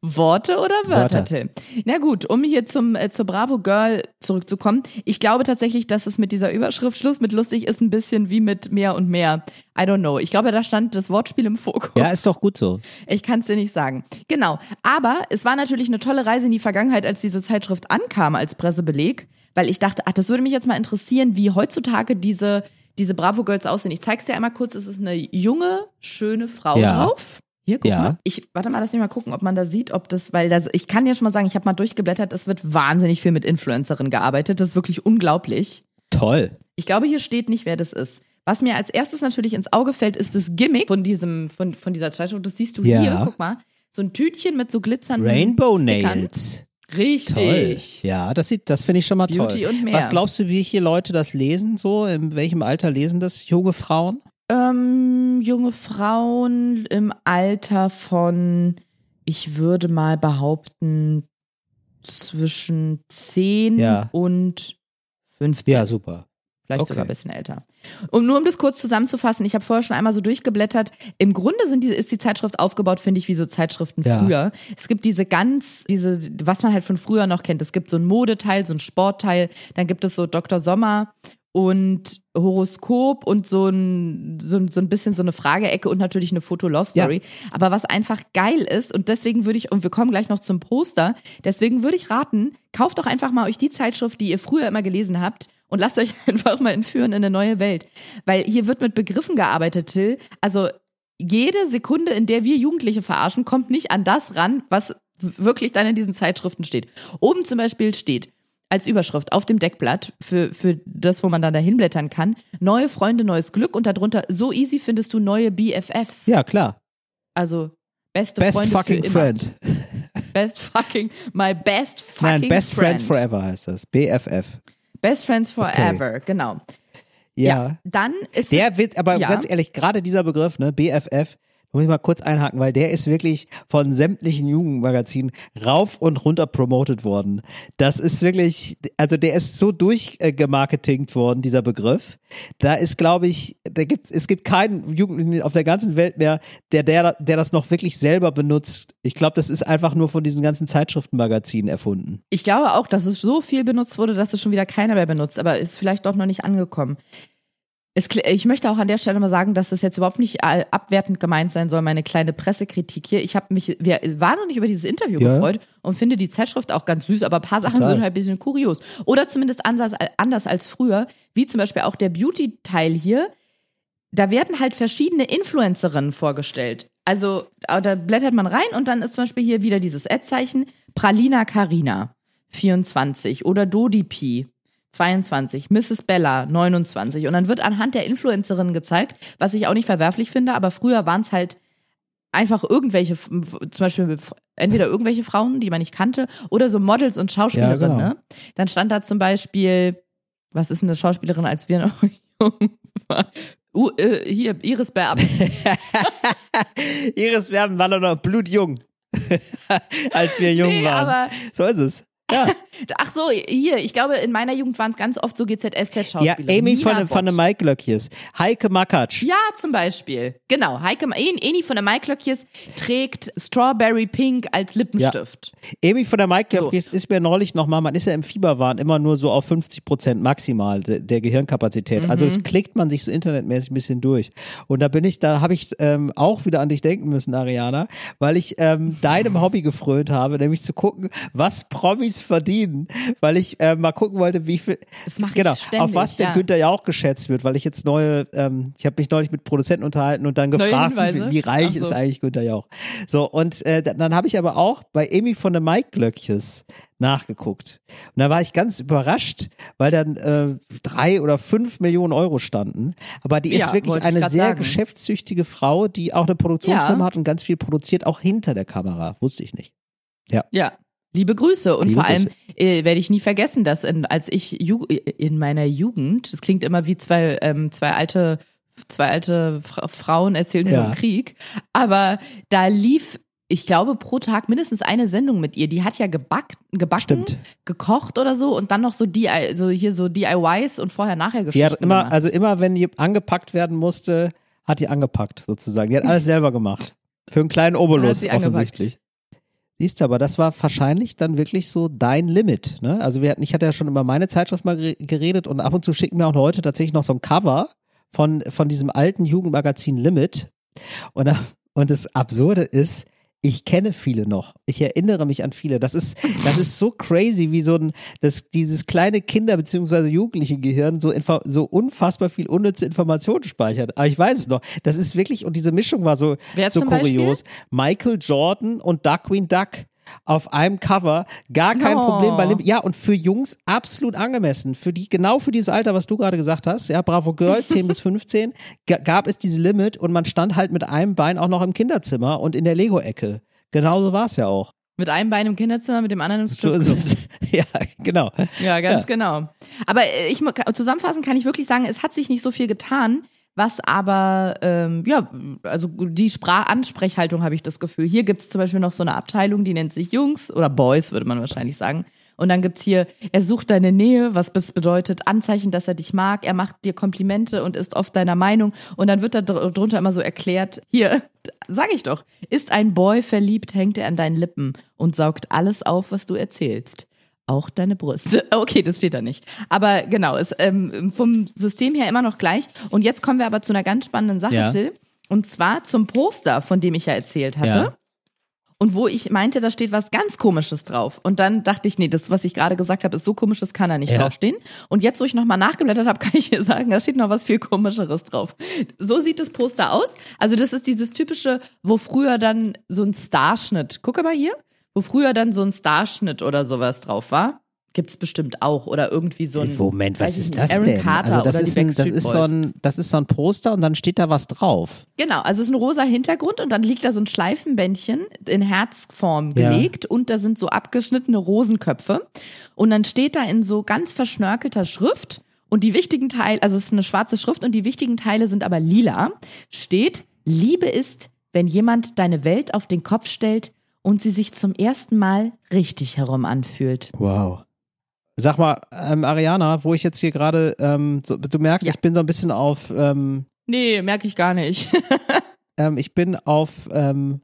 Worte oder Wörter, Wörter. Till? Na gut, um hier zum, äh, zur Bravo Girl zurückzukommen. Ich glaube tatsächlich, dass es mit dieser Überschrift Schluss mit lustig ist, ein bisschen wie mit mehr und mehr. I don't know. Ich glaube, da stand das Wortspiel im Fokus. Ja, ist doch gut so. Ich kann es dir nicht sagen. Genau. Aber es war natürlich eine tolle Reise in die Vergangenheit, als diese Zeitschrift ankam als Pressebeleg, weil ich dachte, ach, das würde mich jetzt mal interessieren, wie heutzutage diese, diese Bravo Girls aussehen. Ich zeig's dir einmal kurz. Es ist eine junge, schöne Frau Ja. drauf. Hier, guck Ja. mal. Ich, warte mal, lass mich mal gucken, ob man da sieht, ob das, weil das, ich kann ja schon mal sagen, ich habe mal durchgeblättert, es wird wahnsinnig viel mit Influencerinnen gearbeitet. Das ist wirklich unglaublich. Toll. Ich glaube, hier steht nicht, wer das ist. Was mir als erstes natürlich ins Auge fällt, ist das Gimmick von diesem, von, von dieser Zeitschrift. Das siehst du Ja. hier, guck mal. So ein Tütchen mit so glitzernden Rainbow Stickern. Nails. Richtig. Toll. Ja, das sieht, das finde ich schon mal Beauty toll. und mehr. Was glaubst du, wie hier Leute das lesen? So, in welchem Alter lesen das junge Frauen? Ähm, junge Frauen im Alter von, ich würde mal behaupten, zwischen 10 Ja. und 15. Ja, super. Vielleicht Okay. sogar ein bisschen älter. Und nur um das kurz zusammenzufassen, ich habe vorher schon einmal so durchgeblättert. Im Grunde sind die, ist die Zeitschrift aufgebaut, finde ich, wie so Zeitschriften Ja. früher. Es gibt diese ganz, diese, was man halt von früher noch kennt. Es gibt so ein Modeteil, so ein Sportteil, dann gibt es so Dr. Sommer und Horoskop und so ein, so, so ein bisschen so eine Frageecke und natürlich eine Foto-Love-Story. Aber was einfach geil ist, und deswegen würde ich, und wir kommen gleich noch zum Poster, deswegen würde ich raten, kauft doch einfach mal euch die Zeitschrift, die ihr früher immer gelesen habt und lasst euch einfach mal entführen in eine neue Welt. Weil hier wird mit Begriffen gearbeitet, Till. Also jede Sekunde, in der wir Jugendliche verarschen, kommt nicht an das ran, was wirklich dann in diesen Zeitschriften steht. Oben zum Beispiel steht als Überschrift auf dem Deckblatt für, für das, wo man dann da hinblättern kann, neue Freunde, neues Glück und darunter, so easy findest du neue BFFs. Ja, klar. Also beste Best Freunde fucking für immer. friend. Best fucking, my best fucking Nein, Best friend. Friends Forever heißt das. BFF. Best Friends Forever, genau. Ja. Dann ist Der wird, aber Ja. ganz ehrlich, gerade dieser Begriff, ne, BFF, muss ich mal kurz einhaken, weil der ist wirklich von sämtlichen Jugendmagazinen rauf und runter promotet worden. Das ist wirklich, also der ist so durchgemarketingt worden, dieser Begriff. Da ist, glaube ich, da gibt, es gibt keinen Jugendlichen auf der ganzen Welt mehr, der, der, der das noch wirklich selber benutzt. Ich glaube, das ist einfach nur von diesen ganzen Zeitschriftenmagazinen erfunden. Ich glaube auch, dass es so viel benutzt wurde, dass es schon wieder keiner mehr benutzt, aber ist vielleicht doch noch nicht angekommen. Es, ich möchte auch an der Stelle mal sagen, dass das jetzt überhaupt nicht äh, abwertend gemeint sein soll, meine kleine Pressekritik hier. Ich habe mich wir, wahnsinnig über dieses Interview Ja. gefreut und finde die Zeitschrift auch ganz süß, aber ein paar Sachen Total. sind halt ein bisschen kurios. Oder zumindest anders, anders als früher, wie zum Beispiel auch der Beauty-Teil hier. Da werden halt verschiedene Influencerinnen vorgestellt. Also äh, da blättert man rein und dann ist zum Beispiel hier wieder dieses Ad-Zeichen Pralina Carina 24 oder Dodi P 22, Mrs. Bella 29 und dann wird anhand der Influencerinnen gezeigt, was ich auch nicht verwerflich finde, aber früher waren es halt einfach irgendwelche, zum Beispiel entweder irgendwelche Frauen, die man nicht kannte, oder so Models und Schauspielerinnen. Ja, genau. ne? Dann stand da zum Beispiel, was ist denn eine Schauspielerin, als wir noch jung waren? Uh, äh, hier, Iris Berben. Iris Werben war doch noch blutjung, als wir jung Nee, waren. so ist es. Ja, ach so, hier, ich glaube, in meiner Jugend waren es ganz oft so ja GZSZ-Schauspieler. Amy von, von den Mike Glöckjes, Heike Makatsch. Ja, zum Beispiel. Genau. Heike, En- Eni von der Maiklöckjes trägt Strawberry Pink als Lippenstift. Amy von der Mike So. Glöckjes ist mir neulich nochmal, man ist ja im Fieberwahn immer nur so auf 50 Prozent maximal de, der Gehirnkapazität. Also Mhm. es klickt man sich so internetmäßig ein bisschen durch. Und da bin ich, da habe ich ähm, auch wieder an dich denken müssen, Ariana, weil ich ähm, deinem Hobby gefrönt habe, nämlich zu gucken, was Promis verdienen, weil ich äh, mal gucken wollte, wie viel, Das mache ich genau, ständig, auf was der ja. Günther ja auch geschätzt wird, weil ich jetzt neue, ähm, ich habe mich neulich mit Produzenten unterhalten und dann gefragt, wie, wie reich so. ist eigentlich Günther Jauch. So, und äh, dann, habe ich aber auch bei Amy von der Mike Glöckjes nachgeguckt. Und da war ich ganz überrascht, weil dann äh, drei oder fünf Millionen Euro standen. Aber die ist Ja, wirklich wollte ich eine sehr sagen. geschäftstüchtige Frau, die auch eine Produktionsfirma Ja. hat und ganz viel produziert, auch hinter der Kamera. Wusste ich nicht. Ja. Liebe Grüße und Liebe vor allem äh, werde ich nie vergessen, dass in, als ich Ju in meiner Jugend, das klingt immer wie zwei ähm, zwei alte zwei alte Fra Frauen erzählen Ja. vom Krieg, aber da lief ich glaube pro Tag mindestens eine Sendung mit ihr. Die hat ja gebackt, gebacken, Stimmt. gekocht oder so und dann noch so die so hier so DIYs und vorher nachher Die Geschichten hat immer, gemacht. also immer, wenn die angepackt werden musste, hat die angepackt sozusagen. Die hat alles selber gemacht. Für einen kleinen Obolus offensichtlich. Siehst du, aber das war wahrscheinlich dann wirklich so dein Limit. Ne? Also wir hatten, ich hatte ja schon über meine Zeitschrift mal gere- geredet und ab und zu schicken mir auch Leute tatsächlich noch so ein Cover von, von diesem alten Jugendmagazin Limit. Und, da- und das Absurde ist, ich kenne viele noch. Ich erinnere mich an viele. Das ist, das ist so crazy, wie so ein, das, dieses kleine Kinder- bzw. Jugendliche-Gehirn so, info, so unfassbar viel unnütze Informationen speichert. Aber ich weiß es noch. Das ist wirklich, und diese Mischung war so, so zum Beispiel? kurios. Michael Jordan und Duckwing Duck auf einem Cover. Gar kein Oh. Problem bei Lim Ja, und für Jungs absolut angemessen. Für die, genau für dieses Alter, was du gerade gesagt hast, ja, Bravo Girl, 10 bis 15, ga- gab es diese Limit und man stand halt mit einem Bein auch noch im Kinderzimmer und in der Lego-Ecke. Genauso war es ja auch. mit einem Bein im Kinderzimmer, mit dem anderen im Stripclub. Ja, genau. Ja, ganz Ja. genau. Aber äh, ich zusammenfassend kann ich wirklich sagen, es hat sich nicht so viel getan, was aber ähm, ja, also die Sprachansprechhaltung habe ich das Gefühl. Hier gibt's zum Beispiel noch so eine Abteilung, die nennt sich Jungs oder Boys, würde man wahrscheinlich sagen. Und dann gibt's hier, er sucht deine Nähe, was das bedeutet, Anzeichen, dass er dich mag, er macht dir Komplimente und ist oft deiner Meinung. Und dann wird da dr- drunter immer so erklärt, hier, sag ich doch, ist ein Boy verliebt, hängt er an deinen Lippen und saugt alles auf, was du erzählst. Auch deine Brüste. Okay, das steht da nicht. Aber genau, ist ähm, vom System her immer noch gleich. Und jetzt kommen wir aber zu einer ganz spannenden Sache, Ja. Till. Und zwar zum Poster, von dem ich ja erzählt hatte. Ja. Und wo ich meinte, da steht was ganz Komisches drauf. Und dann dachte ich, nee, das, was ich gerade gesagt habe, ist so komisch, das kann da nicht Ja. draufstehen. Und jetzt, wo ich nochmal nachgeblättert habe, kann ich dir sagen, da steht noch was viel Komischeres drauf. So sieht das Poster aus. Also das ist dieses typische, wo früher dann so ein Starschnitt, guck mal hier, wo früher dann so ein Starschnitt oder sowas drauf war. Gibt's bestimmt auch. Oder irgendwie so ein. Moment, was ist nicht, das Aaron denn? Carter also das oder ist, die ein, das, ist so ein, das ist so ein Poster und dann steht da was drauf. Genau, also es ist ein rosa Hintergrund und dann liegt da so ein Schleifenbändchen in Herzform Ja. gelegt und da sind so abgeschnittene Rosenköpfe. Und dann steht da in so ganz verschnörkelter Schrift und die wichtigen Teile, also es ist eine schwarze Schrift und die wichtigen Teile sind aber lila, steht, Liebe ist, wenn jemand deine Welt auf den Kopf stellt und sie sich zum ersten Mal richtig herum anfühlt. Wow. Sag mal, ähm, Ariana, wo ich jetzt hier gerade, ähm, so, du merkst, Ja. ich bin so ein bisschen auf, ähm, Nee, merke ich gar nicht. ähm, ich bin auf, ähm,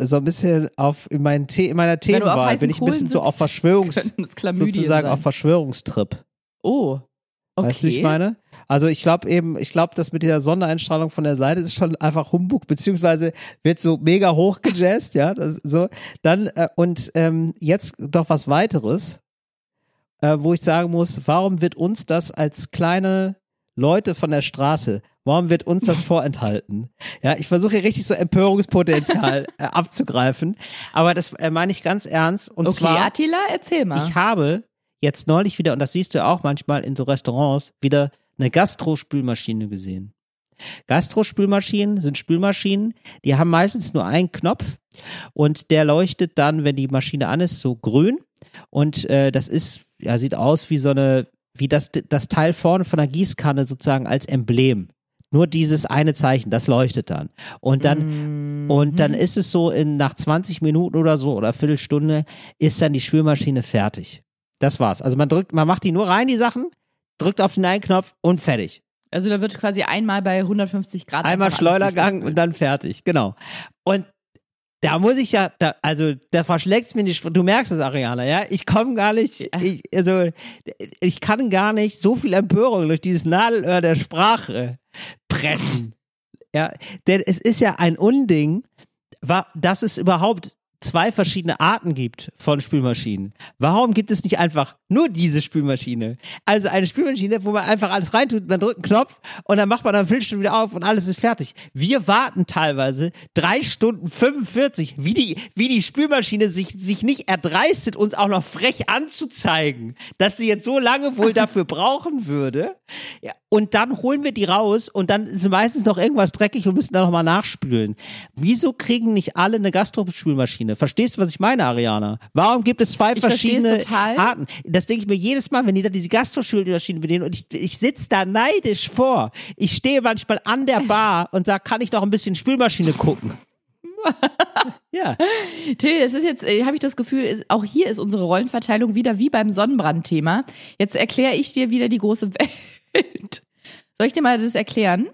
so ein bisschen auf in, meinen The in meiner Themenwahl bin ich ein bisschen Kohlen so auf sitzt, Verschwörungs, sozusagen sein. auf Verschwörungstrip. Oh. Okay. Weißt du, wie ich meine? Also ich glaube eben, ich glaube, das mit dieser Sondereinstrahlung von der Seite ist schon einfach Humbug, beziehungsweise wird so mega hochgejazzt, ja, das, so. Dann, äh, und ähm, jetzt noch was weiteres, äh, wo ich sagen muss, warum wird uns das als kleine Leute von der Straße, warum wird uns das vorenthalten? Ja, ich versuche hier richtig so Empörungspotenzial äh, abzugreifen, aber das äh, meine ich ganz ernst. Und okay, zwar, Attila, erzähl mal. ich habe jetzt neulich wieder, und das siehst du auch manchmal in so Restaurants, wieder eine Gastro-Spülmaschine gesehen. Gastro-Spülmaschinen sind Spülmaschinen, die haben meistens nur einen Knopf und der leuchtet dann, wenn die Maschine an ist, so grün. Und äh, das ist, ja, sieht aus wie so eine, wie das, das Teil vorne von der Gießkanne sozusagen als Emblem. Nur dieses eine Zeichen, das leuchtet dann. Und dann, Mhm. und dann ist es so, in, nach 20 Minuten oder so oder Viertelstunde ist dann die Spülmaschine fertig. Das war's. Also man drückt, man macht die nur rein, die Sachen, drückt auf den einen Knopf und fertig. Also da wird quasi einmal bei 150 Grad. Einmal Schleudergang und dann fertig. Genau. Und da muss ich ja, da, also da verschlägt's mir nicht. Du merkst es, Ariana, ja? Ich komme gar nicht, ich, also ich kann gar nicht so viel Empörung durch dieses Nadelöhr der Sprache pressen. ja, denn es ist ja ein Unding, dass es überhaupt zwei verschiedene Arten gibt von Spülmaschinen. Warum gibt es nicht einfach nur diese Spülmaschine? Also eine Spülmaschine, wo man einfach alles reintut, man drückt einen Knopf und dann macht man dann Viertelstunde wieder auf und alles ist fertig. Wir warten teilweise drei Stunden 45, wie die, wie die Spülmaschine sich, sich nicht erdreistet, uns auch noch frech anzuzeigen, dass sie jetzt so lange wohl dafür brauchen würde. Ja, und dann holen wir die raus und dann ist meistens noch irgendwas dreckig und müssen dann nochmal nachspülen. Wieso kriegen nicht alle eine Gastrospülmaschine? Verstehst du, was ich meine, Ariana? Warum gibt es zwei Ich verschiedene. Arten? Das denke ich mir jedes Mal, wenn die da diese Gastrospülmaschine bedienen und ich, ich sitze da neidisch vor. Ich stehe manchmal an der Bar und sage, kann ich noch ein bisschen Spülmaschine gucken? ja. Till, es ist jetzt, äh, habe ich das Gefühl, ist, auch hier ist unsere Rollenverteilung wieder wie beim Sonnenbrandthema. Jetzt erkläre ich dir wieder die große Welt. Soll ich dir mal das erklären?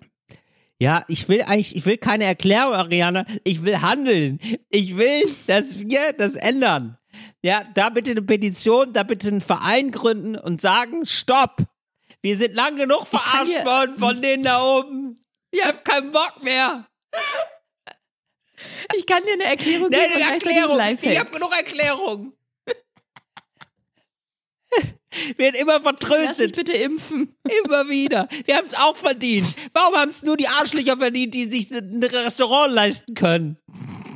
Ja, ich will eigentlich, ich will keine Erklärung, Ariana. Ich will handeln. Ich will, dass wir das ändern. Ja, da bitte eine Petition, da bitte einen Verein gründen und sagen, stopp. Wir sind lang genug verarscht worden von denen da oben. Ich hab keinen Bock mehr. Ich kann dir eine Erklärung Nee, geben und eine Erklärung. Ich Lifehack. hab genug Erklärungen. Werden immer vertröstet. bitte impfen. Immer wieder. Wir haben es auch verdient. Warum haben es nur die Arschlöcher verdient, die sich ein Restaurant leisten können?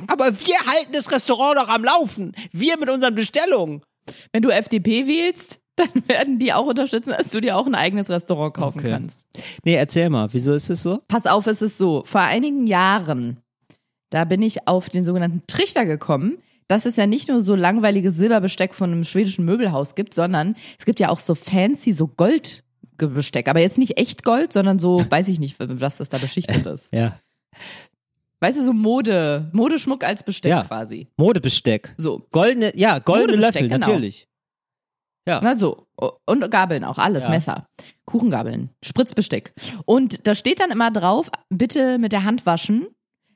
Aber wir halten das Restaurant doch am Laufen. Wir mit unseren Bestellungen. Wenn du FDP wählst, dann werden die auch unterstützen, dass du dir auch ein eigenes Restaurant kaufen Okay. kannst. Nee, erzähl mal, wieso ist es so? Pass auf, es ist so. Vor einigen Jahren, da bin ich auf den sogenannten Trichter gekommen, dass es ja nicht nur so langweiliges Silberbesteck von einem schwedischen Möbelhaus gibt, sondern es gibt ja auch so fancy, so Goldbesteck. Aber jetzt nicht echt Gold, sondern so, weiß ich nicht, was das da beschichtet ist. Ja. Weißt du, so Mode, Modeschmuck als Besteck Ja. quasi. Modebesteck. So. Goldene, ja, goldene Löffel, genau. natürlich. Ja. Na so. Und Gabeln auch, alles, Ja. Messer. Kuchengabeln, Spritzbesteck. Und da steht dann immer drauf, bitte mit der Hand waschen,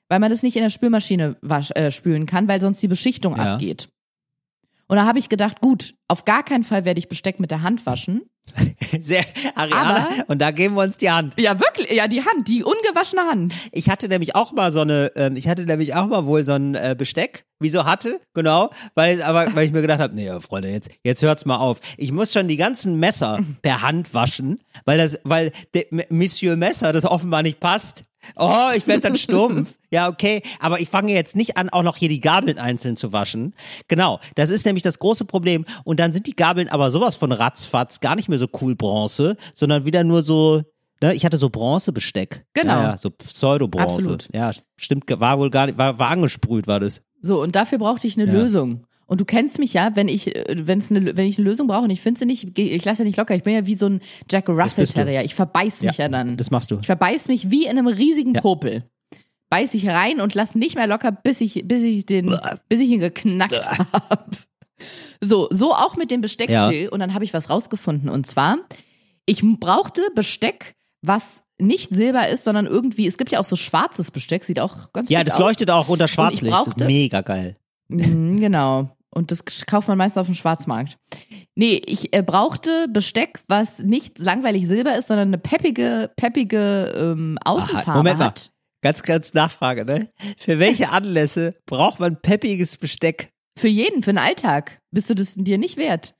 weil man das nicht in der Spülmaschine wasch, äh, spülen kann, weil sonst die Beschichtung Ja. abgeht. Und da habe ich gedacht, gut, auf gar keinen Fall werde ich Besteck mit der Hand waschen. Sehr, Ariana, Aber- und da geben wir uns die Hand. Ja, wirklich, ja, die Hand, die ungewaschene Hand. Ich hatte nämlich auch mal so eine, ähm, ich hatte nämlich auch mal wohl so ein äh, Besteck. Wieso hatte? Genau, weil aber weil ich mir gedacht habe, nee, Freunde, jetzt jetzt hört's mal auf. Ich muss schon die ganzen Messer per Hand waschen, weil das, weil der M- Monsieur Messer das offenbar nicht passt. Oh, ich werde dann stumpf. Ja, okay, aber ich fange jetzt nicht an, auch noch hier die Gabeln einzeln zu waschen. Genau, das ist nämlich das große Problem. Und dann sind die Gabeln aber sowas von ratzfatz, gar nicht mehr so cool Bronze, sondern wieder nur so, ne, ich hatte so Bronzebesteck. Genau. Ja, ja, so Pseudo-Bronze. Absolut. Ja, stimmt, war wohl gar nicht, war, war angesprüht, war das. So, und dafür brauchte ich eine Ja. Lösung. Und du kennst mich ja, wenn ich, äh, wenn's eine, wenn ich eine Lösung brauche und ich finde sie nicht, ich lasse ja nicht locker. Ich bin ja wie so ein Jack Russell. Terrier. Ich verbeiß mich ja, dann. Das machst du. Ich verbeiß mich wie in einem riesigen. Popel. Beiß ich rein und lass nicht mehr locker, bis ich, bis ich den, bis ich ihn geknackt habe. So, so auch mit dem Besteck, Ja. Till. Und dann habe ich was rausgefunden. Und zwar, ich brauchte Besteck, was nicht Silber ist, sondern irgendwie, es gibt ja auch so schwarzes Besteck, sieht auch ganz Ja, das aus. leuchtet auch unter Schwarzlicht. Das ist brauchte- mega geil. Mhm, genau. Und das kauft man meist auf dem Schwarzmarkt. Nee, ich äh, brauchte Besteck, was nicht langweilig Silber ist, sondern eine peppige, peppige ähm, Außenfarbe Moment mal. hat. Ganz, ganz Nachfrage, ne? Für welche Anlässe braucht man peppiges Besteck? Für jeden, für den Alltag. Bist du das dir nicht wert?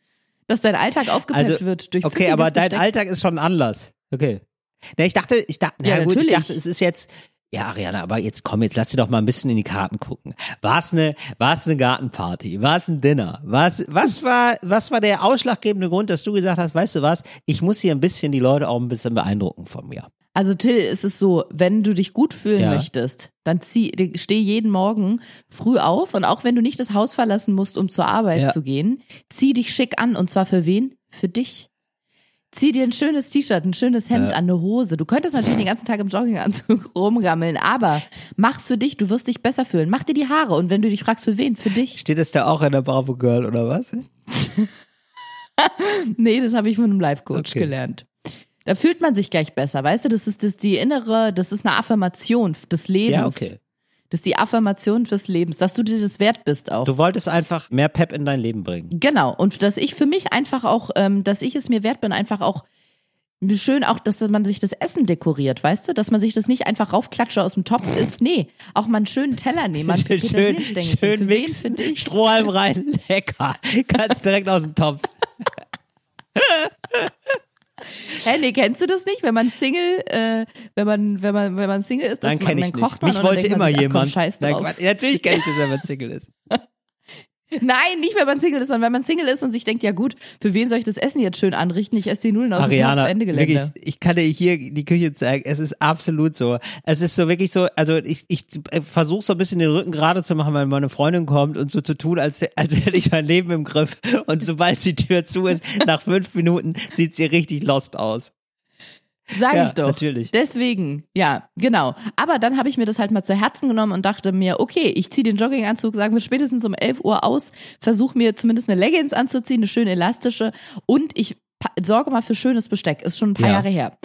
Dass dein Alltag aufgepeppt Also, wird durch Okay, aber dein Besteck. Alltag ist schon ein Anlass. Okay. Ne, ich dachte, ich dachte, Ja, ja, gut, ich dachte, es ist jetzt, ja, Ariana, aber jetzt komm, jetzt lass dir doch mal ein bisschen in die Karten gucken. War es eine, war es eine Gartenparty? War es ein Dinner? Was, was war, was war der ausschlaggebende Grund, dass du gesagt hast, weißt du was, ich muss hier ein bisschen die Leute auch ein bisschen beeindrucken von mir? Also Till, es ist so, wenn du dich gut fühlen Ja. möchtest, dann zieh, steh jeden Morgen früh auf und auch wenn du nicht das Haus verlassen musst, um zur Arbeit Ja. zu gehen, zieh dich schick an und zwar für wen? Für dich. Zieh dir ein schönes T-Shirt, ein schönes Hemd Ja. an, eine Hose. Du könntest natürlich den ganzen Tag im Jogginganzug rumgammeln, aber mach's für dich, du wirst dich besser fühlen. Mach dir die Haare und wenn du dich fragst, für wen? Für dich. Steht es da auch in der Bravo Girl oder was? Nee, das habe ich von einem Life-Coach Okay. gelernt. Da fühlt man sich gleich besser, weißt du? Das ist das die innere, das ist eine Affirmation des Lebens. Ja, okay. Das ist die Affirmation des Lebens, dass du dir das wert bist auch. Du wolltest einfach mehr Pep in dein Leben bringen. Genau. Und dass ich für mich einfach auch, ähm, dass ich es mir wert bin, einfach auch schön auch, dass man sich das Essen dekoriert, weißt du? Dass man sich das nicht einfach raufklatsche aus dem Topf isst. Nee, auch mal einen schönen Teller nehmen, mal schön, Petersilienstängelchen. schön für mixen. Strohhalm rein, lecker. Ganz direkt aus dem Topf. Hä, nee, kennst du das nicht? Wenn man Single, äh, wenn man, wenn man, wenn man Single ist, dass man, dann nicht. kocht man Mich dann wollte man immer sich, ach, komm, jemand. Scheiß Nein, drauf. Natürlich kenne ich das, wenn man Single ist. Nein, nicht wenn man Single ist, sondern wenn man Single ist und sich denkt, ja gut, für wen soll ich das Essen jetzt schön anrichten? Ich esse die Nudeln aus Ariana, dem Ende Gelände. wirklich, ich kann dir hier die Küche zeigen. Es ist absolut so. Es ist so wirklich so, also ich, ich versuche so ein bisschen den Rücken gerade zu machen, wenn meine Freundin kommt und so zu tun, als, als hätte ich mein Leben im Griff. Und sobald die Tür zu ist, nach fünf Minuten sieht sie richtig lost aus. Sag Ja, ich doch. natürlich. Deswegen, ja, genau. Aber dann habe ich mir das halt mal zu Herzen genommen und dachte mir, okay, ich ziehe den Jogginganzug, sagen wir spätestens um 11 Uhr aus, versuche mir zumindest eine Leggings anzuziehen, eine schöne elastische und ich sorge mal für schönes Besteck. Ist schon ein paar Ja. Jahre her.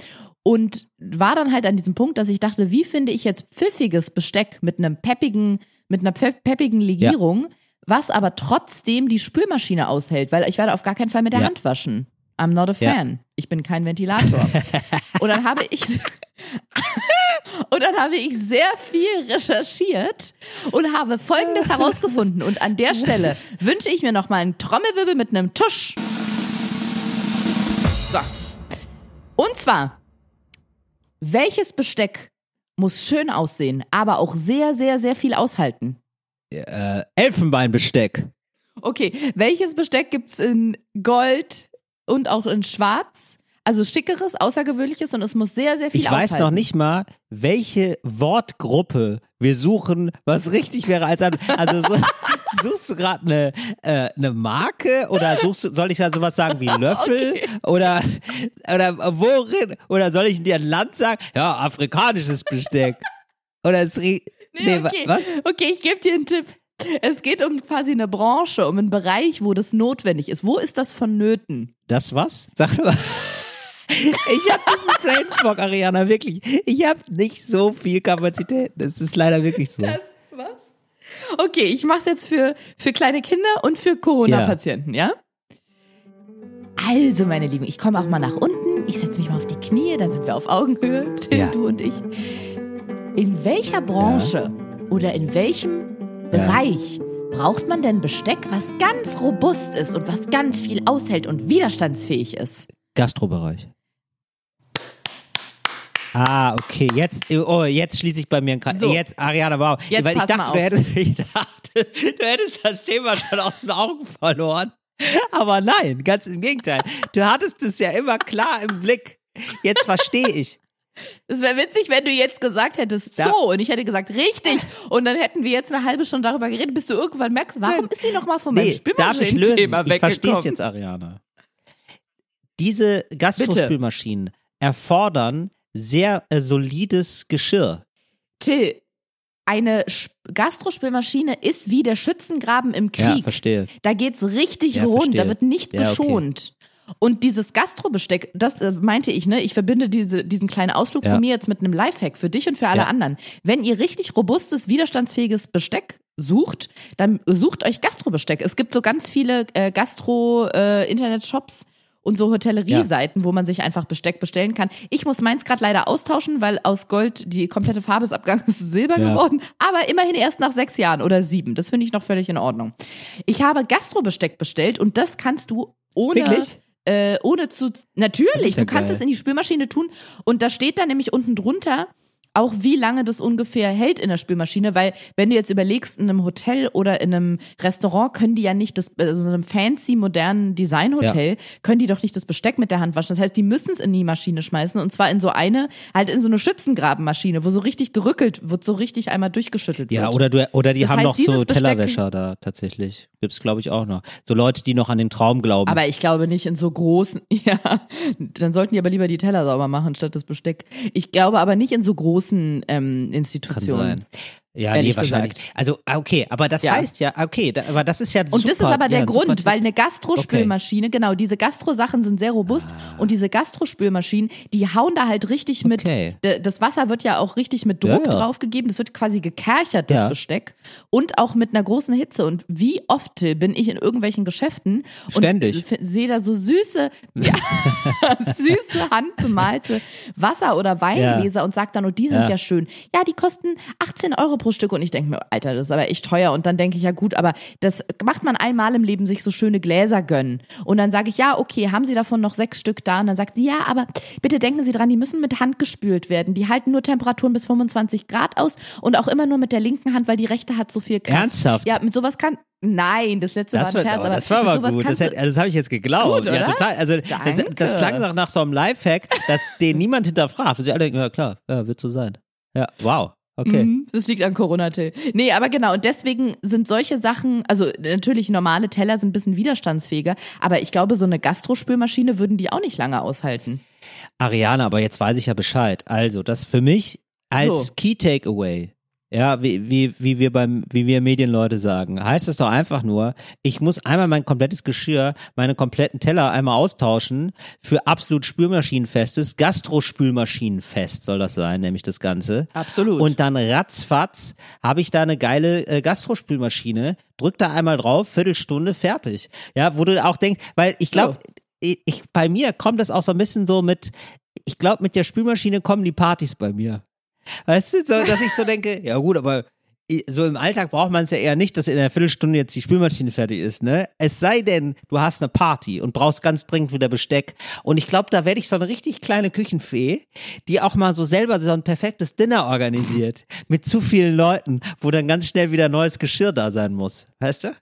Und war dann halt an diesem Punkt, dass ich dachte, wie finde ich jetzt pfiffiges Besteck mit einem peppigen, mit einer pep- peppigen Legierung, was aber trotzdem die Spülmaschine aushält, weil ich werde auf gar keinen Fall mit der Ja. Hand waschen. I'm not a Ja. fan. Ich bin kein Ventilator. Und dann habe ich und dann habe ich sehr viel recherchiert und habe Folgendes herausgefunden. Und an der Stelle wünsche ich mir noch mal einen Trommelwirbel mit einem Tusch. So. Und zwar, welches Besteck muss schön aussehen, aber auch sehr, sehr, sehr viel aushalten? Äh, Elfenbeinbesteck. Okay, welches Besteck gibt's in Gold und auch in Schwarz? Also schickeres, außergewöhnliches und es muss sehr, sehr viel Ich weiß aushalten. noch nicht mal, welche Wortgruppe wir suchen, was richtig wäre als also so, suchst du gerade eine äh, eine Marke oder suchst du soll ich da sowas sagen wie Löffel oder oder worin oder soll ich dir ein Land sagen? Ja, afrikanisches Besteck. Oder es Nee, wa- okay. was? okay, ich gebe dir einen Tipp. Es geht um quasi eine Branche, um einen Bereich, wo das notwendig ist. Wo ist das vonnöten? Das was? Sag mal. Ich habe diesen Brain Fog, Ariana, wirklich. Ich habe nicht so viel Kapazität. Das ist leider wirklich so. was? Okay, ich mache jetzt für, für kleine Kinder und für Corona-Patienten, ja? Also, meine Lieben, ich komme auch mal nach unten. Ich setze mich mal auf die Knie, dann sind wir auf Augenhöhe, Till, Ja. du und ich. In welcher Branche oder in welchem Bereich braucht man denn Besteck, was ganz robust ist und was ganz viel aushält und widerstandsfähig ist? Gastrobereich. Ah, okay, jetzt, oh, jetzt schließe ich bei mir einen Kreis. So. Jetzt, Ariana, wow. Jetzt Weil ich dachte, du hättest, ich dachte, du hättest das Thema schon aus den Augen verloren. Aber nein, ganz im Gegenteil. Du hattest es ja immer klar im Blick. Jetzt verstehe ich. Es wäre witzig, wenn du jetzt gesagt hättest, Ja. so, und ich hätte gesagt, richtig. Und dann hätten wir jetzt eine halbe Stunde darüber geredet, bis du irgendwann merkst, warum ist die nochmal von meinem Nee? Spülmaschinen-Thema Ich verstehe es weggekommen? jetzt, Ariana. Diese Gastrospülmaschinen erfordern sehr äh, solides Geschirr. Till, eine Sch- Gastrospülmaschine ist wie der Schützengraben im Ja, Krieg. verstehe. da geht's richtig Ja, rund, verstehe. da wird nicht Ja, okay. Und dieses Gastrobesteck, das äh, meinte ich, ne? Ich verbinde diese, diesen kleinen Ausflug Ja. von mir jetzt mit einem Lifehack für dich und für alle Ja. anderen. Wenn ihr richtig robustes, widerstandsfähiges Besteck sucht, dann sucht euch Gastrobesteck. Es gibt so ganz viele äh, Gastro-Internet-Shops und so Hotellerieseiten, wo man sich einfach Besteck bestellen kann. Ich muss meins gerade leider austauschen, weil aus Gold die komplette Farbe ist abgegangen, ist Silber Ja. geworden. Aber immerhin erst nach sechs Jahren oder sieben. Das finde ich noch völlig in Ordnung. Ich habe Gastrobesteck bestellt und das kannst du ohne Wirklich? Äh, ohne zu natürlich, ja du kannst geil. es in die Spülmaschine tun und da steht dann nämlich unten drunter auch wie lange das ungefähr hält in der Spülmaschine, weil wenn du jetzt überlegst, in einem Hotel oder in einem Restaurant können die ja nicht das, also in einem fancy, modernen Designhotel, können die doch nicht das Besteck mit der Hand waschen. Das heißt, die müssen es in die Maschine schmeißen und zwar in so eine, halt in so eine Schützengrabenmaschine, wo so richtig gerückelt wird, so richtig einmal durchgeschüttelt Ja, wird. oder du, oder die Das haben heißt, noch so Besteck- Tellerwäscher da tatsächlich. Gibt's glaube ich auch noch. So Leute, die noch an den Traum glauben. Aber ich glaube nicht in so großen, ja, dann sollten die aber lieber die Teller sauber machen statt das Besteck. Ich glaube aber nicht in so großen ähm, Kann Institutionen. sein. Ja, nee, wahrscheinlich. gesagt. Also, ah, okay, aber das Ja. heißt ja, okay, da, aber das ist ja super. Und das ist aber der ja, super Grund, weil eine Gastrospülmaschine, genau, diese Gastrosachen sind sehr robust Ah. und diese Gastrospülmaschinen, die hauen da halt richtig mit. Okay. Das Wasser wird ja auch richtig mit Druck Ja, draufgegeben, das wird quasi gekerchert, das. Besteck und auch mit einer großen Hitze. Und wie oft Till, bin ich in irgendwelchen Geschäften und Ständig. f- sehe da so süße, ja, süße handbemalte Wasser- oder Weingläser und sag dann, oh, die sind ja. Ja. schön. Ja, die kosten 18 Euro pro Stück und ich denke mir, Alter, das ist aber echt teuer. Und dann denke ich, ja gut, aber das macht man einmal im Leben, sich so schöne Gläser gönnen. Und dann sage ich, ja, okay, haben Sie davon noch sechs Stück da? Und dann sagt sie, ja, aber bitte denken Sie dran, die müssen mit Hand gespült werden. Die halten nur Temperaturen bis 25 Grad aus und auch immer nur mit der linken Hand, weil die rechte hat so viel Kraft. Ernsthaft? Ja, mit sowas kann, nein, das letzte Das, war ein Scherz, aber das war aber gut. Das, das habe ich jetzt geglaubt. Gut, ja, total. Also das, das klang nach so einem Lifehack, dass den niemand hinterfragt. Und sie alle denken, ja klar, ja, wird so sein. Ja, wow. Okay. Mhm, Das liegt an Corona, Till. Nee, aber genau, und deswegen sind solche Sachen, also natürlich normale Teller sind ein bisschen widerstandsfähiger, aber ich glaube, so eine Gastrospülmaschine würden die auch nicht lange aushalten. Ariane, aber jetzt weiß ich ja Bescheid. Also, das für mich als So. Key Takeaway, ja, wie, wie, wie wir beim, wie wir Medienleute sagen, heißt es doch einfach nur, ich muss einmal mein komplettes Geschirr, meine kompletten Teller einmal austauschen für absolut spülmaschinenfestes, Gastrospülmaschinenfest soll das sein, nämlich das Ganze. Absolut. Und dann ratzfatz habe ich da eine geile äh, Gastrospülmaschine, drück da einmal drauf, Viertelstunde, fertig. Ja, wo du auch denkst, weil ich glaube, ich, ich, bei mir kommt das auch so ein bisschen so mit, ich glaube, mit der Spülmaschine kommen die Partys bei mir. Weißt du, so, dass ich so denke, ja gut, aber so im Alltag braucht man es ja eher nicht, dass in einer Viertelstunde jetzt die Spülmaschine fertig ist, ne? Es sei denn, du hast eine Party und brauchst ganz dringend wieder Besteck. Und ich glaube, da werde ich so eine richtig kleine Küchenfee, die auch mal so selber so ein perfektes Dinner organisiert. Mit zu vielen Leuten, wo dann ganz schnell wieder neues Geschirr da sein muss. Weißt du?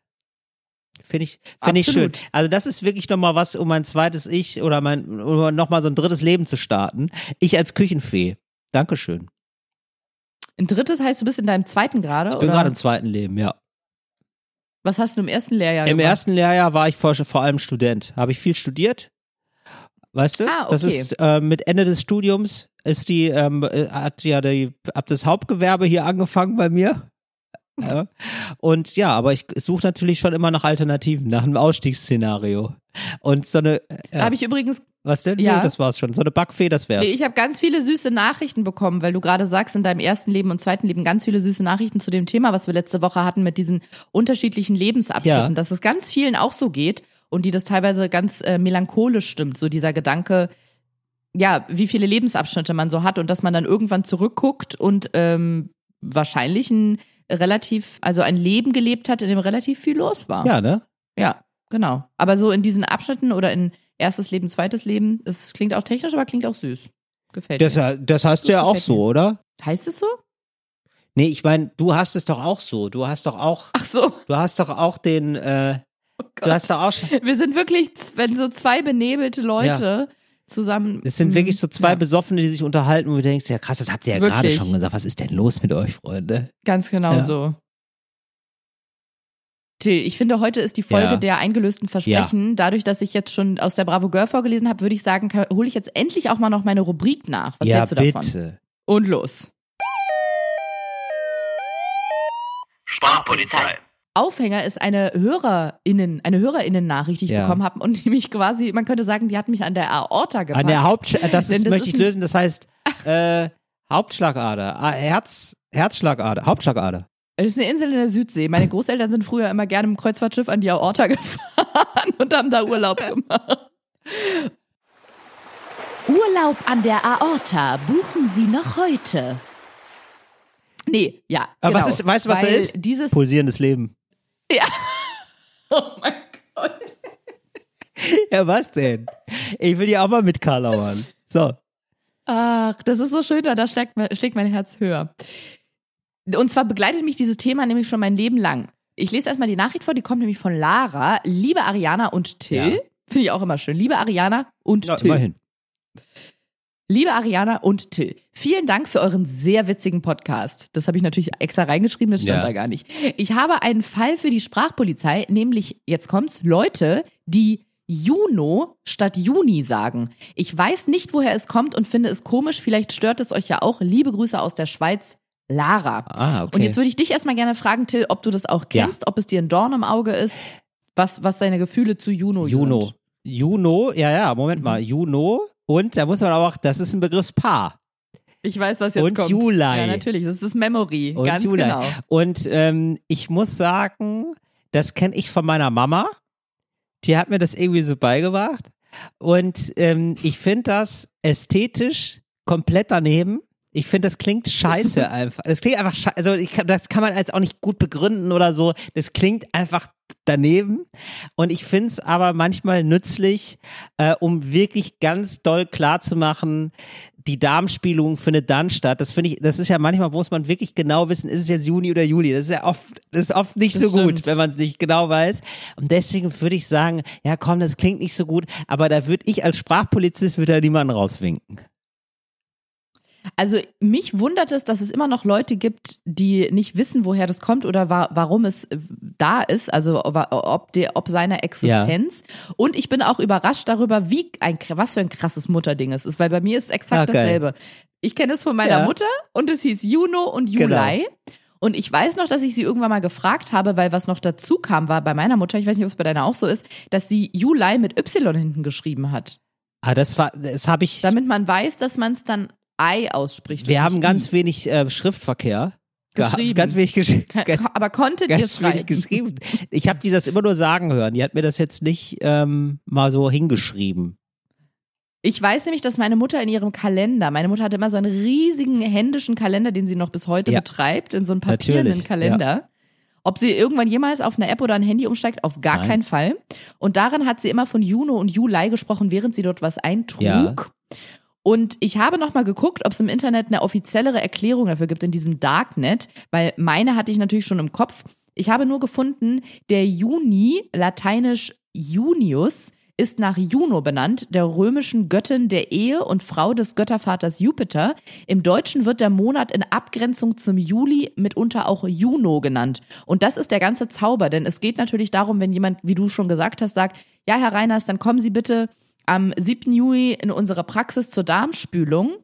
Finde ich, finde ich schön. Also das ist wirklich nochmal was, um mein zweites Ich oder mein, um nochmal so ein drittes Leben zu starten. Ich als Küchenfee. Dankeschön. Ein drittes heißt, du bist in deinem zweiten gerade? Ich bin gerade im zweiten Leben, ja. Was hast du im ersten Lehrjahr Im gemacht? ersten Lehrjahr war ich vor, vor allem Student. Habe ich viel studiert. Weißt du? Ah, Das okay. ist äh, mit Ende des Studiums ist die, ähm, äh, hat ja die, ab das Hauptgewerbe hier angefangen bei mir. Ja. Und ja, aber ich suche natürlich schon immer nach Alternativen, nach einem Ausstiegsszenario. Und so eine, äh, Habe ich übrigens was denn? Ja. Nee, das war's schon. So eine Backfee, das wär's. Nee, ich habe ganz viele süße Nachrichten bekommen, weil du gerade sagst, in deinem ersten Leben und zweiten Leben ganz viele süße Nachrichten zu dem Thema, was wir letzte Woche hatten mit diesen unterschiedlichen Lebensabschnitten, Ja. dass es ganz vielen auch so geht. und die das teilweise ganz äh, melancholisch stimmt, so dieser Gedanke, ja, wie viele Lebensabschnitte man so hat und dass man dann irgendwann zurückguckt und ähm, wahrscheinlich ein relativ, also ein Leben gelebt hat, in dem relativ viel los war. Ja, ne? Ja, genau. Aber so in diesen Abschnitten oder in erstes Leben, zweites Leben, es klingt auch technisch, aber klingt auch süß. Gefällt Das, mir. das hast du ja auch so, oder? Heißt es so? Nee, ich meine, du hast es doch auch so. Du hast doch auch, Ach so. du hast doch auch den, äh, Oh du hast doch auch schon. Wir sind wirklich, wenn so zwei benebelte Leute zusammen. Es sind wirklich so zwei Ja, Besoffene, die sich unterhalten, wo du denkst, ja krass, das habt ihr ja gerade schon gesagt. Was ist denn los mit euch, Freunde? Ganz genau Ja. so. Till, ich finde, heute ist die Folge Ja. der eingelösten Versprechen. Dadurch, dass ich jetzt schon aus der Bravo Girl vorgelesen habe, würde ich sagen, hole ich jetzt endlich auch mal noch meine Rubrik nach. Was ja, hältst du davon? bitte. Und los. Sprachpolizei. Aufhänger ist eine HörerInnen, eine HörerInnen-Nachricht, die ich Ja. bekommen habe und die mich quasi, man könnte sagen, die hat mich an der Aorta gepackt. An der Haupt, das Denn ist, das möchte ist ich lösen. Das heißt äh, Hauptschlagader, ah, Herz, Herzschlagader, Hauptschlagader. Das ist eine Insel in der Südsee. Meine Großeltern sind früher immer gerne im Kreuzfahrtschiff an die Aorta gefahren und haben da Urlaub gemacht. Urlaub an der Aorta buchen Sie noch heute. Nee, ja. Aber genau. was ist, weißt du, was Weil er ist? Dieses, Pulsierendes Leben. oh mein Gott. Ja, was denn? Ich will die auch mal mit Karlauern. So. Ach, das ist so schön, da schlägt, schlägt mein Herz höher. Und zwar begleitet mich dieses Thema nämlich schon mein Leben lang. Ich lese erstmal die Nachricht vor, die kommt nämlich von Lara. Liebe Ariana und Till. Ja. Finde ich auch immer schön. Liebe Ariana und Ja, Till. immerhin. Liebe Ariana und Till, vielen Dank für euren sehr witzigen Podcast. Das habe ich natürlich extra reingeschrieben, das stand Ja. da gar nicht. Ich habe einen Fall für die Sprachpolizei, nämlich, jetzt kommt's, Leute, die Juno statt Juni sagen. Ich weiß nicht, woher es kommt und finde es komisch, vielleicht stört es euch ja auch. Liebe Grüße aus der Schweiz, Lara. Ah, okay. Und jetzt würde ich dich erstmal gerne fragen, Till, ob du das auch Ja. kennst, ob es dir ein Dorn im Auge ist, was, was deine Gefühle zu Juno, Juno. sind. Juno, ja, ja, Moment Mhm. mal. Juno. Und da muss man auch, das ist ein Begriffspaar. Ich weiß, was jetzt Und kommt. Juli. Ja, natürlich. Das ist Memory. Und Ganz Juli. genau. Und ähm, ich muss sagen, das kenne ich von meiner Mama. Die hat mir das irgendwie so beigebracht. Und ähm, ich finde das ästhetisch komplett daneben. Ich finde, das klingt scheiße einfach. Das klingt einfach scheiße. Also ich, das kann man als auch nicht gut begründen oder so. Das klingt einfach daneben. Und ich finde es aber manchmal nützlich, äh, um wirklich ganz doll klar zu machen, die Darmspielung findet dann statt. Das finde ich, das ist ja manchmal, muss man wirklich genau wissen, ist es jetzt Juni oder Juli. Das ist ja oft, das ist oft nicht Das so gut, stimmt. wenn man es nicht genau weiß. Und deswegen würde ich sagen, ja komm, das klingt nicht so gut, aber da würde ich als Sprachpolizist würde da niemanden rauswinken. Also mich wundert es, dass es immer noch Leute gibt, die nicht wissen, woher das kommt oder wa warum es äh, da ist, also ob, der, ob seiner Existenz. Und ich bin auch überrascht darüber, wie ein was für ein krasses Mutterding es ist, weil bei mir ist es exakt Ah, dasselbe. Ich kenne es von meiner Ja. Mutter und es hieß Juno und Juli. Und ich weiß noch, dass ich sie irgendwann mal gefragt habe, weil was noch dazu kam, war bei meiner Mutter, ich weiß nicht, ob es bei deiner auch so ist, dass sie Juli mit Y hinten geschrieben hat. Ah, das war, das habe ich. Damit man weiß, dass man es dann Ei ausspricht. wir haben ganz I. wenig äh, Schriftverkehr. Geschrieben. Ganz wenig gesch Ke- ganz, Aber konntet ihr ganz wenig schreiben? geschrieben. Ich habe die das immer nur sagen hören. Die hat mir das jetzt nicht ähm, mal so hingeschrieben. Ich weiß nämlich, dass meine Mutter in ihrem Kalender, meine Mutter hatte immer so einen riesigen händischen Kalender, den sie noch bis heute Ja. betreibt, in so einem papierenden Natürlich, Kalender. Ob sie irgendwann jemals auf eine App oder ein Handy umsteigt, auf gar Nein. keinen Fall. Und darin hat sie immer von Juno und Juli gesprochen, während sie dort was eintrug. Ja. Und ich habe nochmal geguckt, ob es im Internet eine offiziellere Erklärung dafür gibt in diesem Darknet, weil meine hatte ich natürlich schon im Kopf. Ich habe nur gefunden, der Juni, lateinisch Junius, ist nach Juno benannt, der römischen Göttin der Ehe und Frau des Göttervaters Jupiter. Im Deutschen wird der Monat in Abgrenzung zum Juli mitunter auch Juno genannt. Und das ist der ganze Zauber, denn es geht natürlich darum, wenn jemand, wie du schon gesagt hast, sagt, ja, Herr Reiners, dann kommen Sie bitte am 7. Juli in unsere Praxis zur Darmspülung.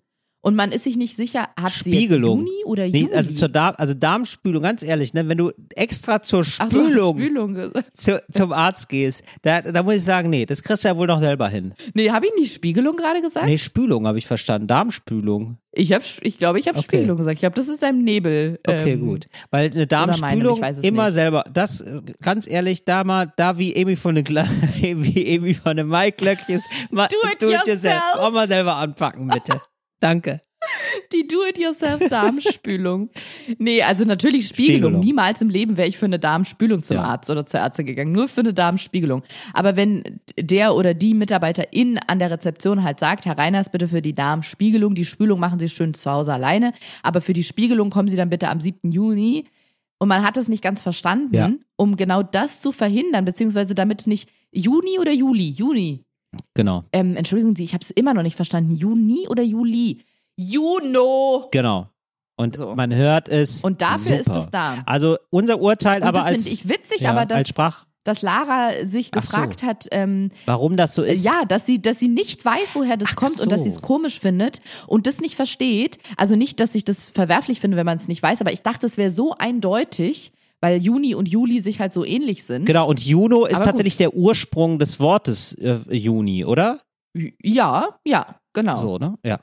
Und man ist sich nicht sicher, hat Spiegelung. sie jetzt Juni oder Nee, Juli? also zur Darm, also Darmspülung, ganz ehrlich, ne, wenn du extra zur Ach, Spülung Spülung gesagt. zu, zum Arzt gehst, da, da muss ich sagen, nee, das kriegst du ja wohl noch selber hin. Nee, habe ich nicht Spiegelung gerade gesagt? Nee, Spülung habe ich verstanden, Darmspülung. Ich habe, ich glaube, ich habe Okay. Spiegelung gesagt. Ich glaube, das ist deinem Nebel. Okay, ähm, gut. Weil eine meine, Darmspülung es immer nicht. selber, das, äh, ganz ehrlich, da mal, da wie Amy von den, Gla- wie Amy von den Mike Löckjes, mal, Do it yourself. Auch mal selber anpacken, bitte. Danke. Die Do-it-yourself-Darmspülung. nee, also natürlich Spiegelung. Spiegelung. Niemals im Leben wäre ich für eine Darmspülung zum Ja. Arzt oder zur Ärztin gegangen. Nur für eine Darmspiegelung. Aber wenn der oder die Mitarbeiterin an der Rezeption halt sagt, Herr Reiners, bitte für die Darmspiegelung, die Spülung machen Sie schön zu Hause alleine, aber für die Spiegelung kommen Sie dann bitte am 7. Juni. Und man hat es nicht ganz verstanden, Ja. um genau das zu verhindern, beziehungsweise damit nicht Juni oder Juli, Juni. Genau, Ähm, entschuldigen Sie, ich habe es immer noch nicht verstanden. Juni oder Juli? Juno! genau. Und So. man hört es. Und dafür super. ist es da. Also unser Urteil, Und aber das als. finde ich witzig, ja, aber dass, als Sprach, dass Lara sich Ach so. gefragt hat, ähm, warum das so ist. ja, dass sie, dass sie nicht weiß, woher das Ach kommt und dass so. sie es komisch findet und das nicht versteht. Also nicht, dass ich das verwerflich finde, wenn man es nicht weiß, aber ich dachte, es wäre so eindeutig, weil Juni und Juli sich halt so ähnlich sind. Genau, und Juno ist Aber tatsächlich der Ursprung des Wortes äh, Juni, oder? Ja, ja, genau. So, ne? Ja.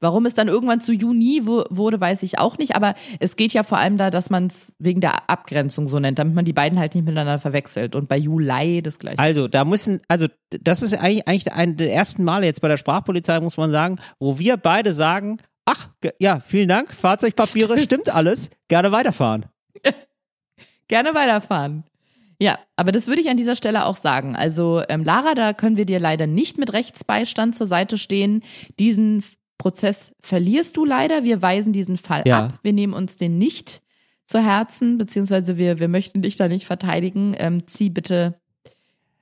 Warum es dann irgendwann zu Juni wurde, weiß ich auch nicht. Aber es geht ja vor allem da, dass man es wegen der Abgrenzung so nennt, damit man die beiden halt nicht miteinander verwechselt. Und bei Juli das gleiche. Also, da müssen, also, das ist eigentlich, eigentlich ein der ersten Male jetzt bei der Sprachpolizei, muss man sagen, wo wir beide sagen, ach, ja, vielen Dank, Fahrzeugpapiere, stimmt alles, gerne weiterfahren. Gerne weiterfahren. Ja, aber das würde ich an dieser Stelle auch sagen. Also ähm, Lara, da können wir dir leider nicht mit Rechtsbeistand zur Seite stehen. Diesen Prozess verlierst du leider. Wir weisen diesen Fall Ja. ab. Wir nehmen uns den nicht zu Herzen, beziehungsweise wir, wir möchten dich da nicht verteidigen. Ähm, zieh bitte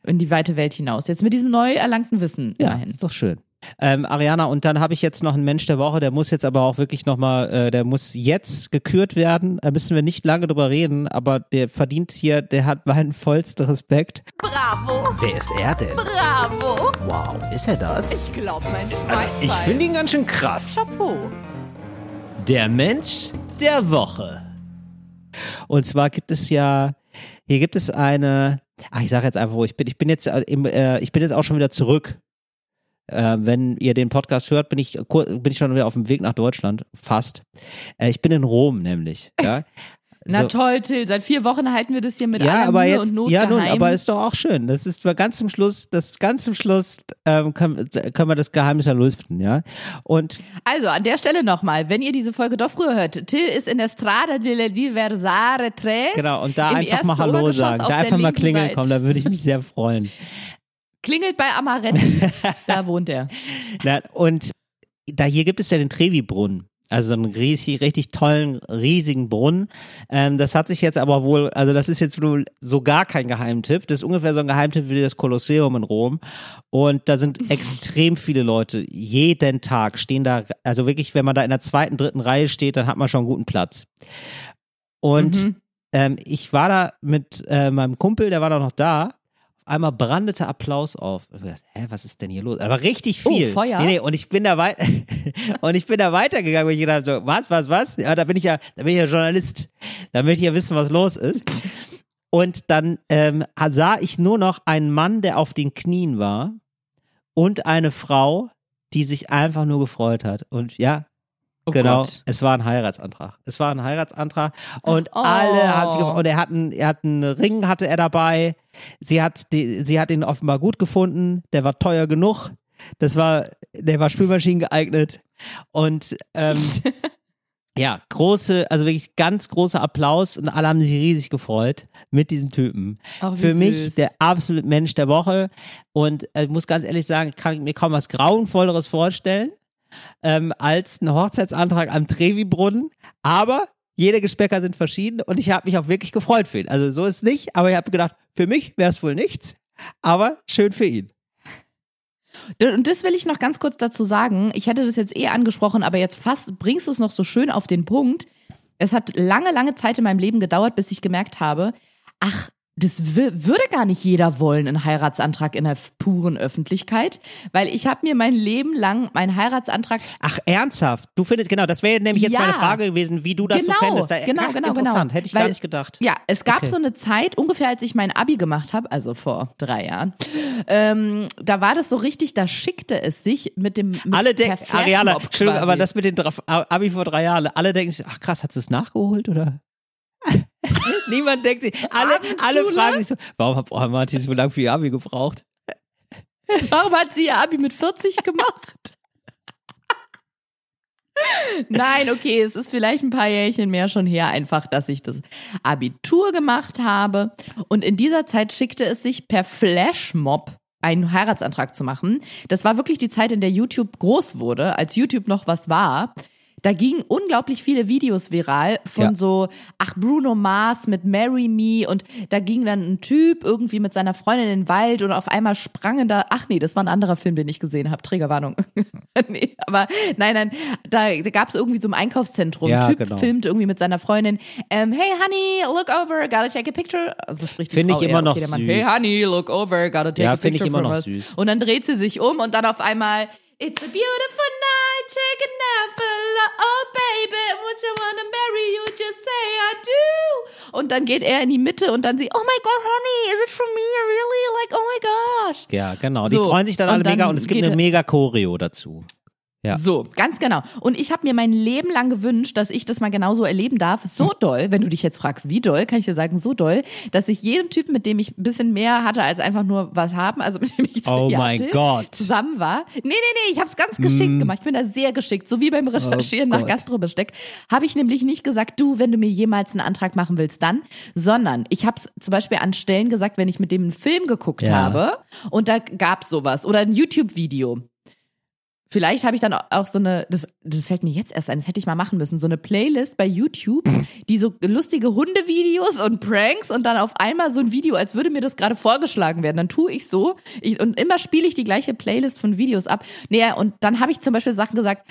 in die weite Welt hinaus. Jetzt mit diesem neu erlangten Wissen Ja, immerhin. ist doch schön. Ähm, Ariana, und dann habe ich jetzt noch einen Mensch der Woche, der muss jetzt aber auch wirklich nochmal, äh, der muss jetzt gekürt werden. Da müssen wir nicht lange drüber reden, aber der verdient hier, der hat meinen vollsten Respekt. Bravo, Wer ist er denn? bravo. Wow, ist er das? Ich glaube, mein Also, ich finde ihn ganz schön krass. Chapeau. Der Mensch der Woche. Und zwar gibt es ja, hier gibt es eine, ach, ich sage jetzt einfach, wo ich bin. Ich bin jetzt, äh, im, äh, ich bin jetzt auch schon wieder zurück. Äh, wenn ihr den Podcast hört, bin ich, bin ich schon wieder auf dem Weg nach Deutschland. Fast. Äh, ich bin in Rom nämlich. Ja. Na So. toll, Till. Seit vier Wochen halten wir das hier mit ja, aber Mühe jetzt, und Not ja nun, aber ist doch auch schön. Das ist ganz zum Schluss, das ganz zum Schluss ähm, können, können wir das Geheimnis ja lüften, ja. Und also, an der Stelle nochmal, wenn ihr diese Folge doch früher hört, Till ist in der Strada delle Diversare Tres. genau, und da einfach mal Hallo sagen, da einfach mal klingeln Seite. kommen, da würde ich mich sehr freuen. Klingelt bei Amaretti. da wohnt er. Na, und da hier gibt es ja den Trevi-Brunnen. Also so einen riesig, richtig tollen, riesigen Brunnen. Ähm, das hat sich jetzt aber wohl, also das ist jetzt wohl so gar kein Geheimtipp. Das ist ungefähr so ein Geheimtipp wie das Kolosseum in Rom. Und da sind extrem viele Leute. Jeden Tag stehen da, also wirklich, wenn man da in der zweiten, dritten Reihe steht, dann hat man schon einen guten Platz. Und Mhm. ähm, ich war da mit äh, meinem Kumpel, der war da noch da. Einmal brandete Applaus auf. Ich hab gedacht, hä, was ist denn hier los? Aber richtig Oh, viel. Feuer? Nee, nee, und ich bin da weit und ich bin da weitergegangen, weil ich gedacht habe, so, was, was, was? Ja, da bin ich ja, da bin ich ja Journalist. Da möchte ich ja wissen, was los ist. Und dann ähm, sah ich nur noch einen Mann, der auf den Knien war und eine Frau, die sich einfach nur gefreut hat. Und ja, Oh genau, Gott. es war ein Heiratsantrag. Es war ein Heiratsantrag und Oh. alle haben sich. Und er hat einen, er hat einen Ring hatte er dabei. Sie hat, die, sie hat ihn offenbar gut gefunden. Der war teuer genug. Das war, der war Spülmaschinen geeignet. Und ähm, ja, große, also wirklich ganz großer Applaus und alle haben sich riesig gefreut mit diesem Typen. Wie Für mich süß. der absolute Mensch der Woche. Und äh, ich muss ganz ehrlich sagen, ich kann mir kaum was Grauenvolleres vorstellen ähm, als ein Hochzeitsantrag am Trevi-Brunnen. Aber jede Geschmäcker sind verschieden und ich habe mich auch wirklich gefreut für ihn. Also so ist es nicht, aber ich habe gedacht, für mich wäre es wohl nichts, aber schön für ihn. Und das will ich noch ganz kurz dazu sagen. Ich hätte das jetzt eh angesprochen, aber jetzt fast bringst du es noch so schön auf den Punkt. Es hat lange, lange Zeit in meinem Leben gedauert, bis ich gemerkt habe, ach, das würde gar nicht jeder wollen, einen Heiratsantrag in der puren Öffentlichkeit, weil ich habe mir mein Leben lang meinen Heiratsantrag. Ach, ernsthaft? Du findest, genau, das wäre nämlich jetzt Ja. meine Frage gewesen, wie du das genau, so fändest. Da, genau, ach, genau, interessant, genau. hätte ich Weil- gar nicht gedacht. Ja, es gab Okay. so eine Zeit, ungefähr als ich mein Abi gemacht habe, also vor drei Jahren, ähm, da war das so richtig, da schickte es sich mit dem mit Alle denken, Ariana, Entschuldigung, aber das mit den Draf- Abi vor drei Jahren, alle denken sich, ach krass, hat sie es nachgeholt oder? Niemand denkt sich, alle, alle fragen sich so, warum hat, hat die so lange für ihr Abi gebraucht? Warum hat sie ihr Abi mit 40 gemacht? Nein, okay, es ist vielleicht ein paar Jährchen mehr schon her, einfach, dass ich das Abitur gemacht habe. Und in dieser Zeit schickte es sich per Flashmob einen Heiratsantrag zu machen. Das war wirklich die Zeit, in der YouTube groß wurde, als YouTube noch was war. Da gingen unglaublich viele Videos viral von Ja. so, ach, Bruno Mars mit Marry Me und da ging dann ein Typ irgendwie mit seiner Freundin in den Wald und auf einmal sprangen da, ach nee, das war ein anderer Film, den ich gesehen habe, Trägerwarnung. nee, aber nein, nein, da, da gab es irgendwie so im Einkaufszentrum, Ja, ein Typ genau. filmt irgendwie mit seiner Freundin, ähm, hey honey, look over, gotta take a picture. Also spricht die Finde ich immer eher, noch okay, der Mann, süß. Hey honey, look over, gotta take Ja, a finde ich picture immer noch us. süß. Und dann dreht sie sich um und dann auf einmal It's a beautiful night, take a nap, oh baby, would you wanna marry you, just say I do. Und dann geht er in die Mitte und dann sie, oh my god, honey, is it for me, really? Like, oh my gosh. Ja, genau. Die So, freuen sich dann alle mega dann und es gibt eine mega Choreo dazu. Ja. So, ganz genau. Und ich habe mir mein Leben lang gewünscht, dass ich das mal genauso erleben darf. So doll, wenn du dich jetzt fragst, wie doll, kann ich dir sagen, so doll, dass ich jedem Typen, mit dem ich ein bisschen mehr hatte, als einfach nur was haben, also mit dem ich Oh hatte, Gott. zusammen war. Nee, nee, nee, ich habe es ganz geschickt gemacht. Ich bin da sehr geschickt. So wie beim Recherchieren nach Gott. Gastrobesteck habe ich nämlich nicht gesagt, du, wenn du mir jemals einen Antrag machen willst, dann, sondern ich habe es zum Beispiel an Stellen gesagt, wenn ich mit dem einen Film geguckt Ja. habe und da gab's sowas oder ein YouTube-Video. Vielleicht habe ich dann auch so eine, das, das fällt mir jetzt erst ein, das hätte ich mal machen müssen, so eine Playlist bei YouTube, die so lustige Hundevideos und Pranks und dann auf einmal so ein Video, als würde mir das gerade vorgeschlagen werden. Dann tue ich so ich, und immer spiele ich die gleiche Playlist von Videos ab. Nee, und dann habe ich zum Beispiel Sachen gesagt,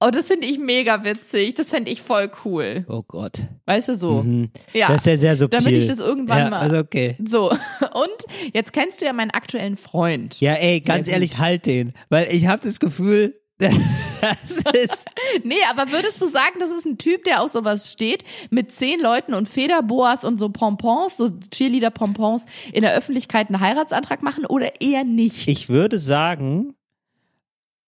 oh, das finde ich mega witzig, das fände ich voll cool. Oh Gott. Weißt du so? Ja. Das ist ja sehr subtil. Damit ich das irgendwann ja, mal- Also okay. So, und jetzt kennst du ja meinen aktuellen Freund. Ja, ey, ganz Sehr ehrlich, gut. halt den. Weil ich habe das Gefühl, das ist. Nee, aber würdest du sagen, das ist ein Typ, der auf sowas steht, mit zehn Leuten und Federboas und so Pompons, so Cheerleader-Pompons in der Öffentlichkeit einen Heiratsantrag machen oder eher nicht? Ich würde sagen.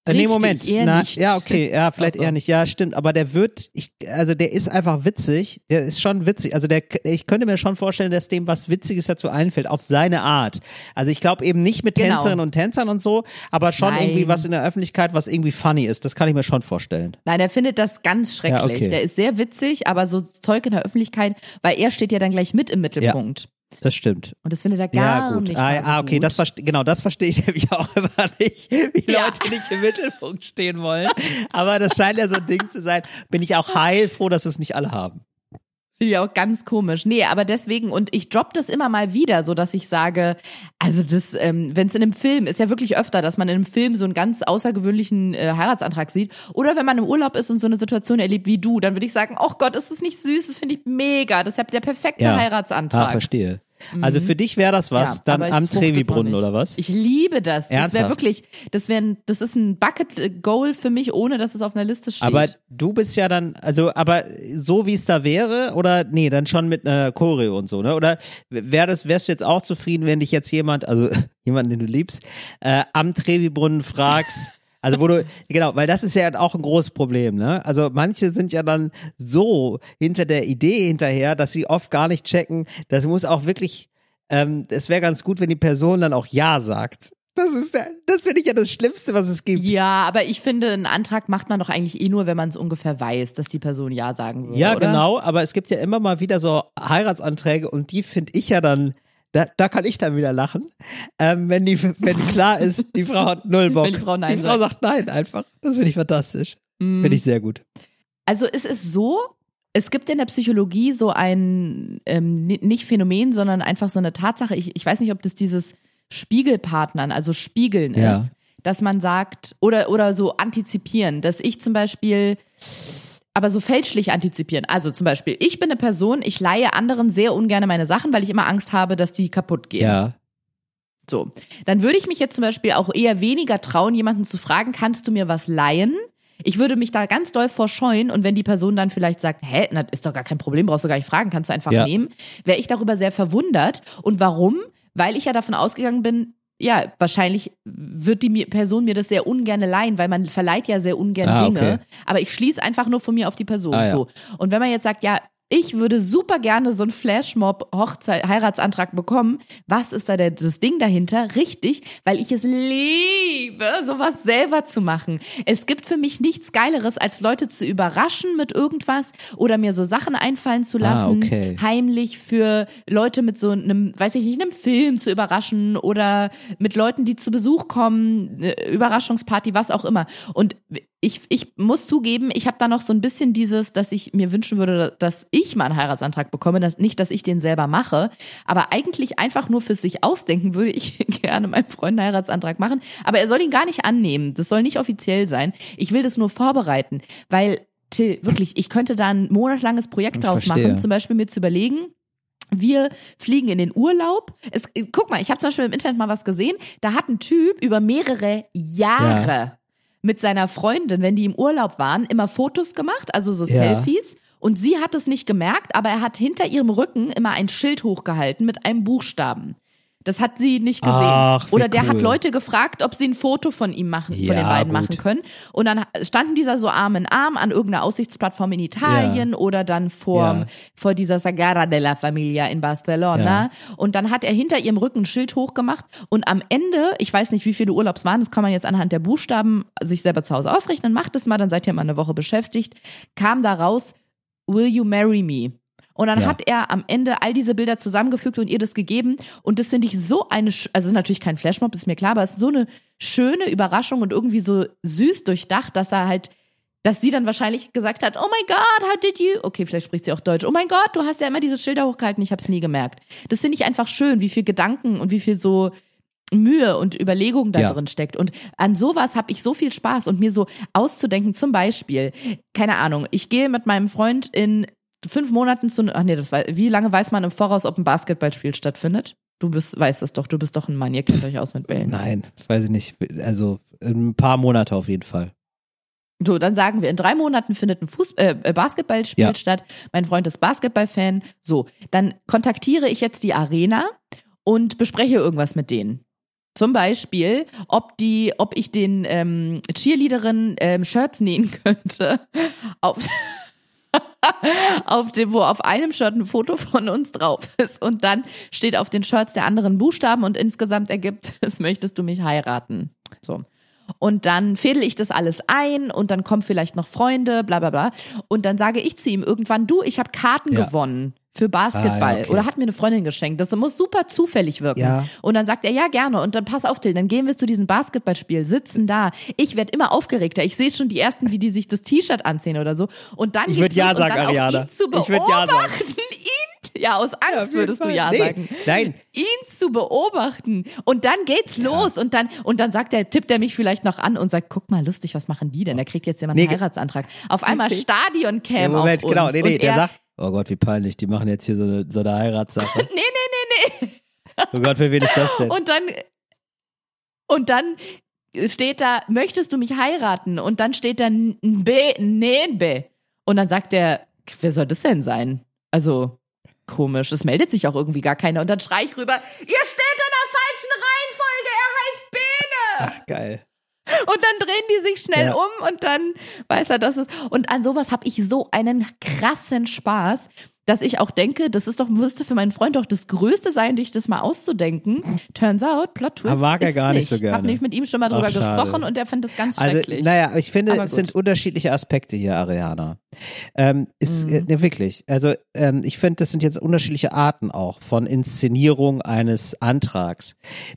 Äh, nee, Richtig, Moment. eher Na, nicht. Ja, okay, ja, vielleicht Ach so. eher nicht. Ja, stimmt. Aber der wird, ich, also der ist einfach witzig. Der ist schon witzig. Also der, ich könnte mir schon vorstellen, dass dem was Witziges dazu einfällt, auf seine Art. Also ich glaube eben nicht mit Genau. Tänzerinnen und Tänzern und so, aber schon Nein. irgendwie was in der Öffentlichkeit, was irgendwie funny ist. Das kann ich mir schon vorstellen. Nein, er findet das ganz schrecklich. Ja, okay. Der ist sehr witzig, aber so Zeug in der Öffentlichkeit, weil er steht ja dann gleich mit im Mittelpunkt. Das stimmt. Und das findet er Ja, gar gut. nicht Ah, so ah, okay, gut. das verste genau, das verstehe ich nämlich auch immer nicht, wie Ja. Leute nicht im Mittelpunkt stehen wollen. Aber das scheint ja so ein Ding zu sein. Bin ich auch heilfroh, dass es nicht alle haben. Finde ich auch ganz komisch. Nee, aber deswegen, und ich drop das immer mal wieder, so dass ich sage, also das, ähm, wenn es in einem Film, ist ja wirklich öfter, dass man in einem Film so einen ganz außergewöhnlichen äh, Heiratsantrag sieht. Oder wenn man im Urlaub ist und so eine Situation erlebt wie du, dann würde ich sagen, oh Gott, ist das nicht süß, das finde ich mega. Das ist ja der perfekte Ja. Ah, Heiratsantrag. verstehe. Also für dich wäre das was, Ja, dann am Trevi-Brunnen oder was? Ich liebe das. Das wäre Ernsthaft? wirklich, das wäre, das ist ein Bucket-Goal für mich, ohne dass es auf einer Liste steht. Aber du bist ja dann, also, aber so wie es da wäre, oder nee, dann schon mit einer Choreo und so, ne? Oder wär das, wärst du jetzt auch zufrieden, wenn dich jetzt jemand, also jemand, den du liebst, äh, am Trevi-Brunnen fragst, also wo du, genau, weil das ist ja auch ein großes Problem, ne? Also manche sind ja dann so hinter der Idee hinterher, dass sie oft gar nicht checken, das muss auch wirklich, ähm, es wäre ganz gut, wenn die Person dann auch Ja sagt. Das ist, der- das finde ich ja das Schlimmste, was es gibt. ja, aber ich finde, einen Antrag macht man doch eigentlich eh nur, wenn man es ungefähr weiß, dass die Person Ja sagen würde. Ja, oder? genau, aber es gibt ja immer mal wieder so Heiratsanträge und die finde ich ja dann, da, da kann ich dann wieder lachen, ähm, wenn die, wenn klar ist, die Frau hat null Bock. Wenn die Frau Nein die Frau sagt. sagt Nein einfach. Das finde ich fantastisch. Finde ich sehr gut. Also es ist so, es gibt in der Psychologie so ein, ähm, ni- nicht Phänomen, sondern einfach so eine Tatsache. Ich, ich weiß nicht, ob das dieses Spiegelpartnern, also Spiegeln Ja. ist, dass man sagt, oder, oder so antizipieren, dass ich zum Beispiel aber so fälschlich antizipieren. Also zum Beispiel, ich bin eine Person, ich leihe anderen sehr ungern meine Sachen, weil ich immer Angst habe, dass die kaputt gehen. Ja. So. Dann würde ich mich jetzt zum Beispiel auch eher weniger trauen, jemanden zu fragen, kannst du mir was leihen? Ich würde mich da ganz doll vorscheuen und wenn die Person dann vielleicht sagt, hä, na, ist doch gar kein Problem, brauchst du gar nicht fragen, kannst du einfach Ja. nehmen, wäre ich darüber sehr verwundert. Und warum? Weil ich ja davon ausgegangen bin, ja, wahrscheinlich wird die Person mir das sehr ungern leihen, weil man verleiht ja sehr ungern Ah, Dinge. okay. Aber ich schließe einfach nur von mir auf die Person. Ah, ja. so. Und wenn man jetzt sagt, ja, ich würde super gerne so einen Flashmob-Hochzeit, Heiratsantrag bekommen. Was ist da der, das Ding dahinter? Richtig, weil ich es liebe, sowas selber zu machen. Es gibt für mich nichts Geileres, als Leute zu überraschen mit irgendwas oder mir so Sachen einfallen zu Ah, lassen, okay. heimlich für Leute mit so einem, weiß ich nicht, einem Film zu überraschen oder mit Leuten, die zu Besuch kommen, eine Überraschungsparty, was auch immer. Und ich, ich muss zugeben, ich habe da noch so ein bisschen dieses, dass ich mir wünschen würde, dass ich mal einen Heiratsantrag bekomme, dass, nicht, dass ich den selber mache, aber eigentlich einfach nur für sich ausdenken würde ich gerne meinem Freund einen Heiratsantrag machen, aber er soll ihn gar nicht annehmen, das soll nicht offiziell sein. Ich will das nur vorbereiten, weil Till, wirklich, ich könnte da ein monatelanges Projekt Ich draus verstehe. machen, zum Beispiel mir zu überlegen, wir fliegen in den Urlaub. Es, guck mal, ich habe zum Beispiel im Internet mal was gesehen. Da hat ein Typ über mehrere Jahre mit seiner Freundin, wenn die im Urlaub waren, immer Fotos gemacht, also so Ja. Selfies. Und sie hat es nicht gemerkt, aber er hat hinter ihrem Rücken immer ein Schild hochgehalten mit einem Buchstaben. Das hat sie nicht gesehen. Ach, Oder der hat cool. Leute gefragt, ob sie ein Foto von ihm machen, von Ja, den beiden gut. machen können. Und dann standen dieser so Arm in Arm an irgendeiner Aussichtsplattform in Italien oder dann vor, Ja. vor dieser Sagrada della Familia in Barcelona. Ja. Und dann hat er hinter ihrem Rücken ein Schild hochgemacht. Und am Ende, ich weiß nicht, wie viele Urlaubs waren, das kann man jetzt anhand der Buchstaben sich selber zu Hause ausrechnen. Macht es mal, dann seid ihr mal eine Woche beschäftigt. Kam da raus, Will you marry me? Und dann Ja. hat er am Ende all diese Bilder zusammengefügt und ihr das gegeben. Und das finde ich so eine, also es ist natürlich kein Flashmob, ist mir klar, aber es ist so eine schöne Überraschung und irgendwie so süß durchdacht, dass er halt, dass sie dann wahrscheinlich gesagt hat, oh my God, how did you? Okay, vielleicht spricht sie auch Deutsch. Oh mein Gott, du hast ja immer diese Schilder hochgehalten, ich habe es nie gemerkt. Das finde ich einfach schön, wie viel Gedanken und wie viel so Mühe und Überlegung da Ja. drin steckt. Und an sowas habe ich so viel Spaß und mir so auszudenken, zum Beispiel, keine Ahnung, ich gehe mit meinem Freund in fünf Monaten zu, ach nee, das weiß, wie lange weiß man im Voraus, ob ein Basketballspiel stattfindet? Du bist, weißt das doch, du bist doch ein Mann, ihr kennt euch aus mit Bällen. Nein, weiß ich nicht. Also ein paar Monate auf jeden Fall. So, dann sagen wir, in drei Monaten findet ein Fuß äh, äh, Basketballspiel Ja. statt. Mein Freund ist Basketballfan. So, dann kontaktiere ich jetzt die Arena und bespreche irgendwas mit denen. Zum Beispiel, ob die, ob ich den ähm, Cheerleaderinnen ähm, Shirts nähen könnte. Auf, auf dem, wo auf einem Shirt ein Foto von uns drauf ist und dann steht auf den Shirts der anderen Buchstaben und insgesamt ergibt es, möchtest du mich heiraten. So. Und dann fädel ich das alles ein und dann kommen vielleicht noch Freunde, bla bla bla. Und dann sage ich zu ihm irgendwann, du, ich habe Karten Ja. gewonnen für Basketball Ah, ja, okay. oder hat mir eine Freundin geschenkt. Das muss super zufällig wirken. Ja. Und dann sagt er, ja, gerne. Und dann pass auf, Till, dann gehen wir zu diesem Basketballspiel, sitzen da. Ich werde immer aufgeregter. Ich sehe schon die ersten, wie die sich das T-Shirt anziehen oder so. Und dann Ich geht's würd ja sagen, Ariana. Ihn zu Ich würd ja sagen. ja, aus Angst jeden würdest du Fall. ja Nee, sagen Nein, ihn zu beobachten. Und dann geht's los und dann, und dann sagt er, tippt er mich vielleicht noch an und sagt, guck mal, lustig, was machen die denn? Da kriegt jetzt jemand einen Nee, Heiratsantrag. Auf einmal Nee. Stadioncam ja, Moment, auf uns. genau. Nee, nee, und der er, sagt, oh Gott, wie peinlich, die machen jetzt hier so eine, so eine Heiratssache. nee, nee, nee, nee. Oh Gott, für wen ist das denn? Und dann, und dann steht da, möchtest du mich heiraten? Und dann steht da B, nee, B. Und dann sagt er, wer soll das denn sein? Also, komisch. Es meldet sich auch irgendwie gar keiner. Und dann schrei ich rüber, ihr steht in der falschen Reihenfolge, er heißt Bene. Ach, geil. Und dann drehen die sich schnell Ja. um und dann weiß er, dass es. Und an sowas habe ich so einen krassen Spaß, dass ich auch denke, das ist doch, müsste für meinen Freund doch das Größte sein, dich das mal auszudenken. Turns out, Plot Twist. Aber mag er gar nicht so gerne. Hab nicht mit ihm schon mal drüber Ach, gesprochen und er fand das ganz Also, schrecklich. naja, ich finde, es sind unterschiedliche Aspekte hier, Ariana. Ähm, ist, Mhm. äh, wirklich. Also, ähm, ich finde, das sind jetzt unterschiedliche Arten auch von Inszenierung eines Antrags.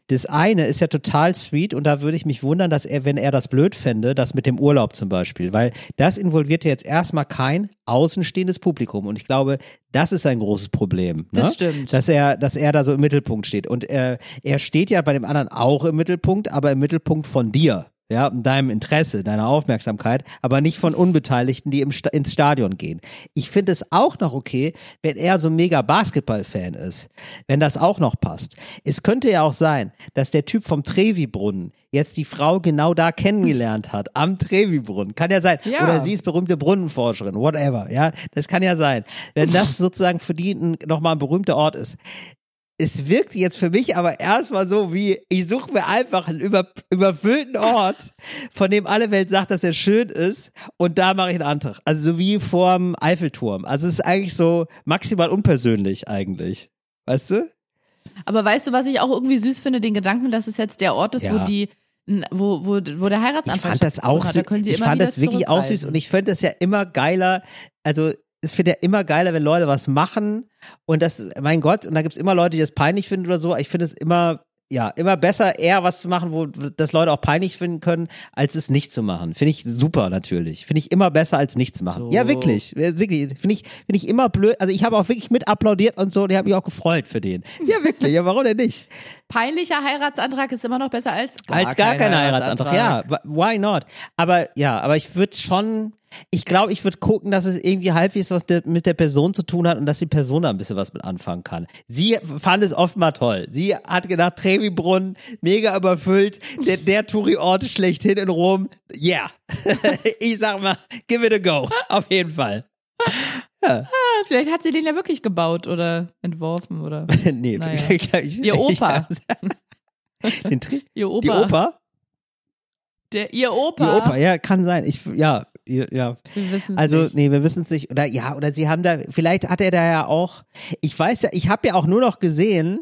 Das eine ist ja total sweet und da würde ich mich wundern, dass er, wenn er das blöd fände, das mit dem Urlaub zum Beispiel, weil das involviert ja jetzt erstmal kein außenstehendes Publikum und ich glaube, das ist ein großes Problem. Das ne? stimmt. Dass er, dass er da so im Mittelpunkt steht und er, er steht ja bei dem anderen auch im Mittelpunkt, aber im Mittelpunkt von dir. Ja, in deinem Interesse, deiner Aufmerksamkeit, aber nicht von Unbeteiligten, die im Sta ins Stadion gehen. Ich finde es auch noch okay, wenn er so mega Basketball-Fan ist, wenn das auch noch passt. Es könnte ja auch sein, dass der Typ vom Trevi-Brunnen jetzt die Frau genau da kennengelernt hat, am Trevi-Brunnen. Kann ja sein. Ja. Oder sie ist berühmte Brunnenforscherin, whatever, ja. Das kann ja sein. Wenn das sozusagen für die nochmal ein berühmter Ort ist es wirkt jetzt für mich aber erstmal so wie, ich suche mir einfach einen über, überfüllten Ort, von dem alle Welt sagt, dass er schön ist und da mache ich einen Antrag. Also so wie vorm Eiffelturm. Also es ist eigentlich so maximal unpersönlich eigentlich. Weißt du? Aber weißt du, was ich auch irgendwie süß finde, den Gedanken, dass es jetzt der Ort ist, wo Ja. die, n- wo, wo, wo der Ich Heiratsantrag fand das auch hat. Da können sie Ich fand das wirklich auch süß und ich finde das ja immer geiler. Also es finde ja immer geiler, wenn Leute was machen und das, mein Gott, und da gibt's immer Leute, die das peinlich finden oder so. Ich finde es immer, ja, immer besser, eher was zu machen, wo das Leute auch peinlich finden können, als es nicht zu machen. Finde ich super natürlich. Finde ich immer besser als nichts machen. So. Ja, wirklich. Wirklich. Finde ich, finde ich immer blöd. Also ich habe auch wirklich mit applaudiert und so und ich habe mich auch gefreut für den. Ja, wirklich. Ja, warum denn nicht? Peinlicher Heiratsantrag ist immer noch besser als gar, als gar kein kein Heiratsantrag. Ja, why not? Aber ja, aber ich würde schon, ich glaube, ich würde gucken, dass es irgendwie halbwegs was mit der Person zu tun hat und dass die Person da ein bisschen was mit anfangen kann. Sie fand es offenbar toll. Sie hat gedacht, Trevi-Brunnen, mega überfüllt, der, der Touri-Ort schlechthin in Rom. Yeah. ich sag mal, give it a go. Auf jeden Fall. Vielleicht hat sie den ja wirklich gebaut oder entworfen oder nee, Naja. ich, Ihr Opa. Den ihr Opa. die Opa? Der, ihr Opa. Opa, ja, kann sein. Ich, ja, ja. Wir wissen Also, nicht. nee, wir wissen es nicht. Oder ja, oder sie haben da, vielleicht hat er da ja auch, ich weiß ja, ich habe ja auch nur noch gesehen,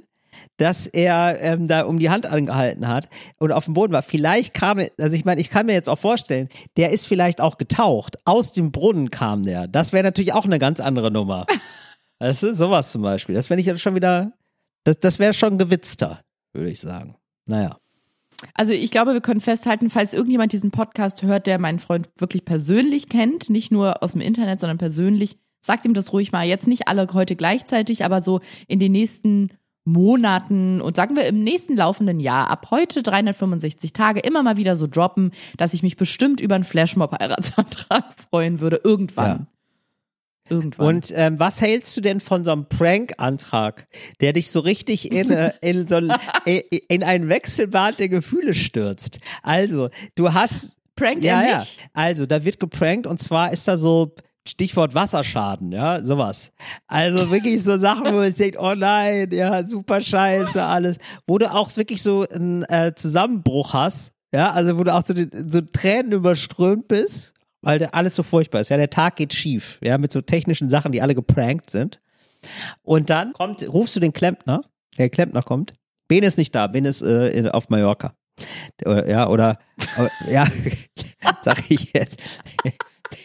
dass er ähm, da um die Hand angehalten hat und auf dem Boden war. Vielleicht kam, er- also ich meine, ich kann mir jetzt auch vorstellen, der ist vielleicht auch getaucht. Aus dem Brunnen kam der. Das wäre natürlich auch eine ganz andere Nummer. Weißt du, sowas zum Beispiel. Das fände ich jetzt schon wieder, das, das wäre schon gewitzter, würde ich sagen. Naja. Also ich glaube, wir können festhalten, falls irgendjemand diesen Podcast hört, der meinen Freund wirklich persönlich kennt, nicht nur aus dem Internet, sondern persönlich, sagt ihm das ruhig mal. Jetzt nicht alle heute gleichzeitig, aber so in den nächsten Monaten und sagen wir im nächsten laufenden Jahr, ab heute 365 Tage, immer mal wieder so droppen, dass ich mich bestimmt über einen Flashmob-Heiratsantrag freuen würde. Irgendwann. Irgendwann. Und ähm, was hältst du denn von so einem Prank-Antrag, der dich so richtig in, äh, in so ein, äh, in ein Wechselbad der Gefühle stürzt? Also, du hast prankt ja, ja. mich? Also, da wird geprankt und zwar ist da so Stichwort Wasserschaden, ja, sowas. Also wirklich so Sachen, wo man denkt, oh nein, ja, super scheiße, alles. Wo du auch wirklich so einen äh, Zusammenbruch hast, ja, also wo du auch so, den- so Tränen überströmt bist, weil alles so furchtbar ist. Ja, der Tag geht schief, ja, mit so technischen Sachen, die alle geprankt sind. Und dann kommt, rufst du den Klempner, der Klempner kommt. Ben ist nicht da, Ben ist äh, auf Mallorca. Oder, ja, oder, aber, ja, sag ich jetzt.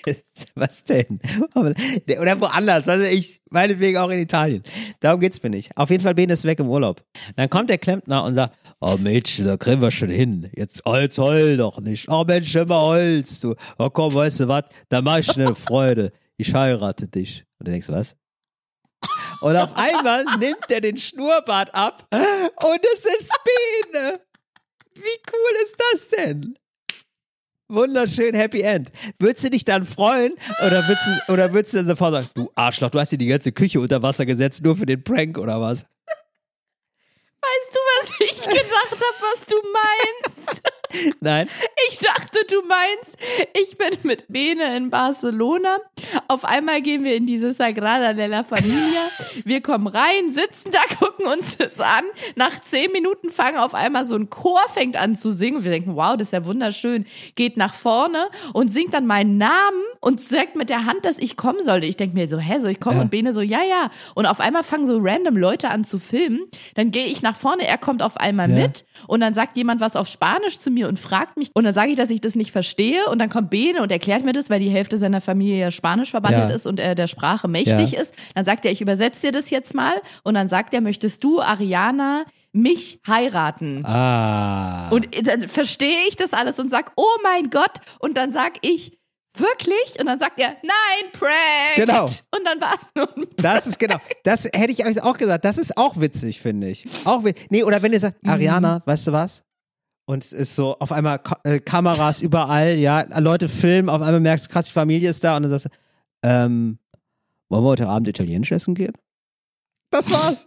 Was denn? Oder woanders, weiß ich, meinetwegen auch in Italien. Darum geht's mir nicht. Auf jeden Fall, Ben ist weg im Urlaub. Dann kommt der Klempner und sagt, oh Mädchen, da kriegen wir schon hin. Jetzt Holz, heul doch nicht. Oh Mensch, immer Holz, du. Oh komm, weißt du was? Da mach ich eine Freude. Ich heirate dich. Und du denkst, was? Und auf einmal nimmt er den Schnurrbart ab und es ist Biene. Wie cool ist das denn? Wunderschön Happy End. Würdest du dich dann freuen oder würdest du, oder würdest du dann sofort sagen, du Arschloch, du hast dir die ganze Küche unter Wasser gesetzt, nur für den Prank oder was? Weißt du, was ich gedacht habe, was du meinst? Nein? Ich dachte, du meinst, ich bin mit Bene in Barcelona. Auf einmal gehen wir in diese Sagrada de la Familia. Wir kommen rein, sitzen da, gucken uns das an. Nach zehn Minuten fangen auf einmal so ein Chor fängt an zu singen. Wir denken, wow, das ist ja wunderschön. Geht nach vorne und singt dann meinen Namen und sagt mit der Hand, dass ich kommen sollte. Ich denke mir so, hä, soll ich kommen? Ja. Und Bene so, ja, ja. Und auf einmal fangen so random Leute an zu filmen. Dann gehe ich nach vorne, er kommt auf einmal Ja. mit und dann sagt jemand was auf Spanisch zu mir und fragt mich und dann sage ich, dass ich das nicht verstehe und dann kommt Bene und erklärt mir das, weil die Hälfte seiner Familie ja Spanisch verbandelt Ja. ist und er der Sprache mächtig Ja. ist. Dann sagt er, ich übersetze dir das jetzt mal und dann sagt er, möchtest du, Ariana, mich heiraten? Ah. Und dann verstehe ich das alles und sag, oh mein Gott. Und dann sag ich, wirklich? Und dann sagt er, nein, Prank. Genau. Und dann war es nur ein Das ist genau. Das hätte ich auch gesagt. Das ist auch witzig, finde ich. Auch wi- Nee, oder wenn ihr sagt, Ariana, weißt du was? Und es ist so, auf einmal Ka äh, Kameras überall, ja, Leute filmen, auf einmal merkst du, krass, die Familie ist da und dann sagst du, ähm, wollen wir heute Abend italienisch essen gehen? Das war's.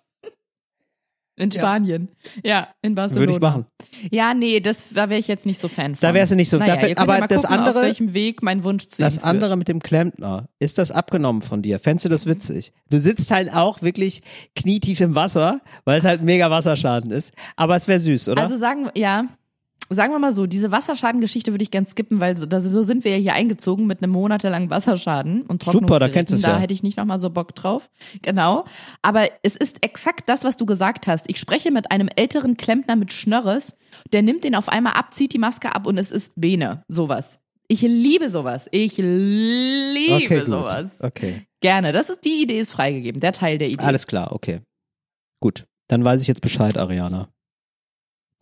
In Ja. Spanien. Ja, in Barcelona. Würde ich machen. Ja, nee, das, da wäre ich jetzt nicht so Fan von. Da wärst du nicht so- Naja, dafür- aber ja das gucken, andere- auf welchem Weg mein Wunsch zu Das andere mit dem Klempner, ist das abgenommen von dir? Fändest du das witzig? Du sitzt halt auch wirklich knietief im Wasser, weil es halt mega Wasserschaden ist. Aber es wäre süß, oder? Also sagen ja, sagen wir mal so, diese Wasserschadengeschichte würde ich gern skippen, weil so, da, so sind wir ja hier eingezogen mit einem monatelangen Wasserschaden und Super, da kennst du's Da ja. hätte ich nicht nochmal so Bock drauf. Genau. Aber es ist exakt das, was du gesagt hast. Ich spreche mit einem älteren Klempner mit Schnörres, der nimmt den auf einmal ab, zieht die Maske ab und es ist Bene. Sowas. Ich liebe sowas. Ich liebe okay, gut. sowas. Okay. Gerne. Das ist, die Idee ist freigegeben. Der Teil der Idee. Alles klar, okay. Gut. Dann weiß ich jetzt Bescheid, Ariana.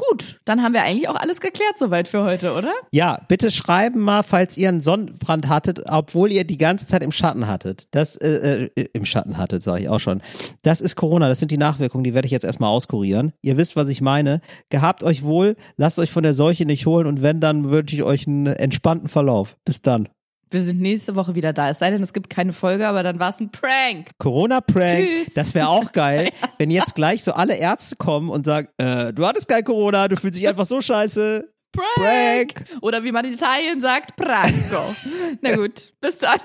Gut. Dann haben wir eigentlich auch alles geklärt soweit für heute, oder? Ja, bitte schreiben mal, falls ihr einen Sonnenbrand hattet, obwohl ihr die ganze Zeit im Schatten hattet. Das, äh, äh, im Schatten hattet, sage ich auch schon. Das ist Corona, das sind die Nachwirkungen, die werde ich jetzt erstmal auskurieren. Ihr wisst, was ich meine. Gehabt euch wohl, lasst euch von der Seuche nicht holen und wenn, dann wünsche ich euch einen entspannten Verlauf. Bis dann. Wir sind nächste Woche wieder da. Es sei denn, es gibt keine Folge, aber dann war es ein Prank. Corona-Prank, Tschüss. das wäre auch geil, wenn jetzt gleich so alle Ärzte kommen und sagen, äh, du hattest kein Corona, du fühlst dich einfach so scheiße. Prank. Prank. Oder wie man in Italien sagt, Pranko. Na gut, bis dann.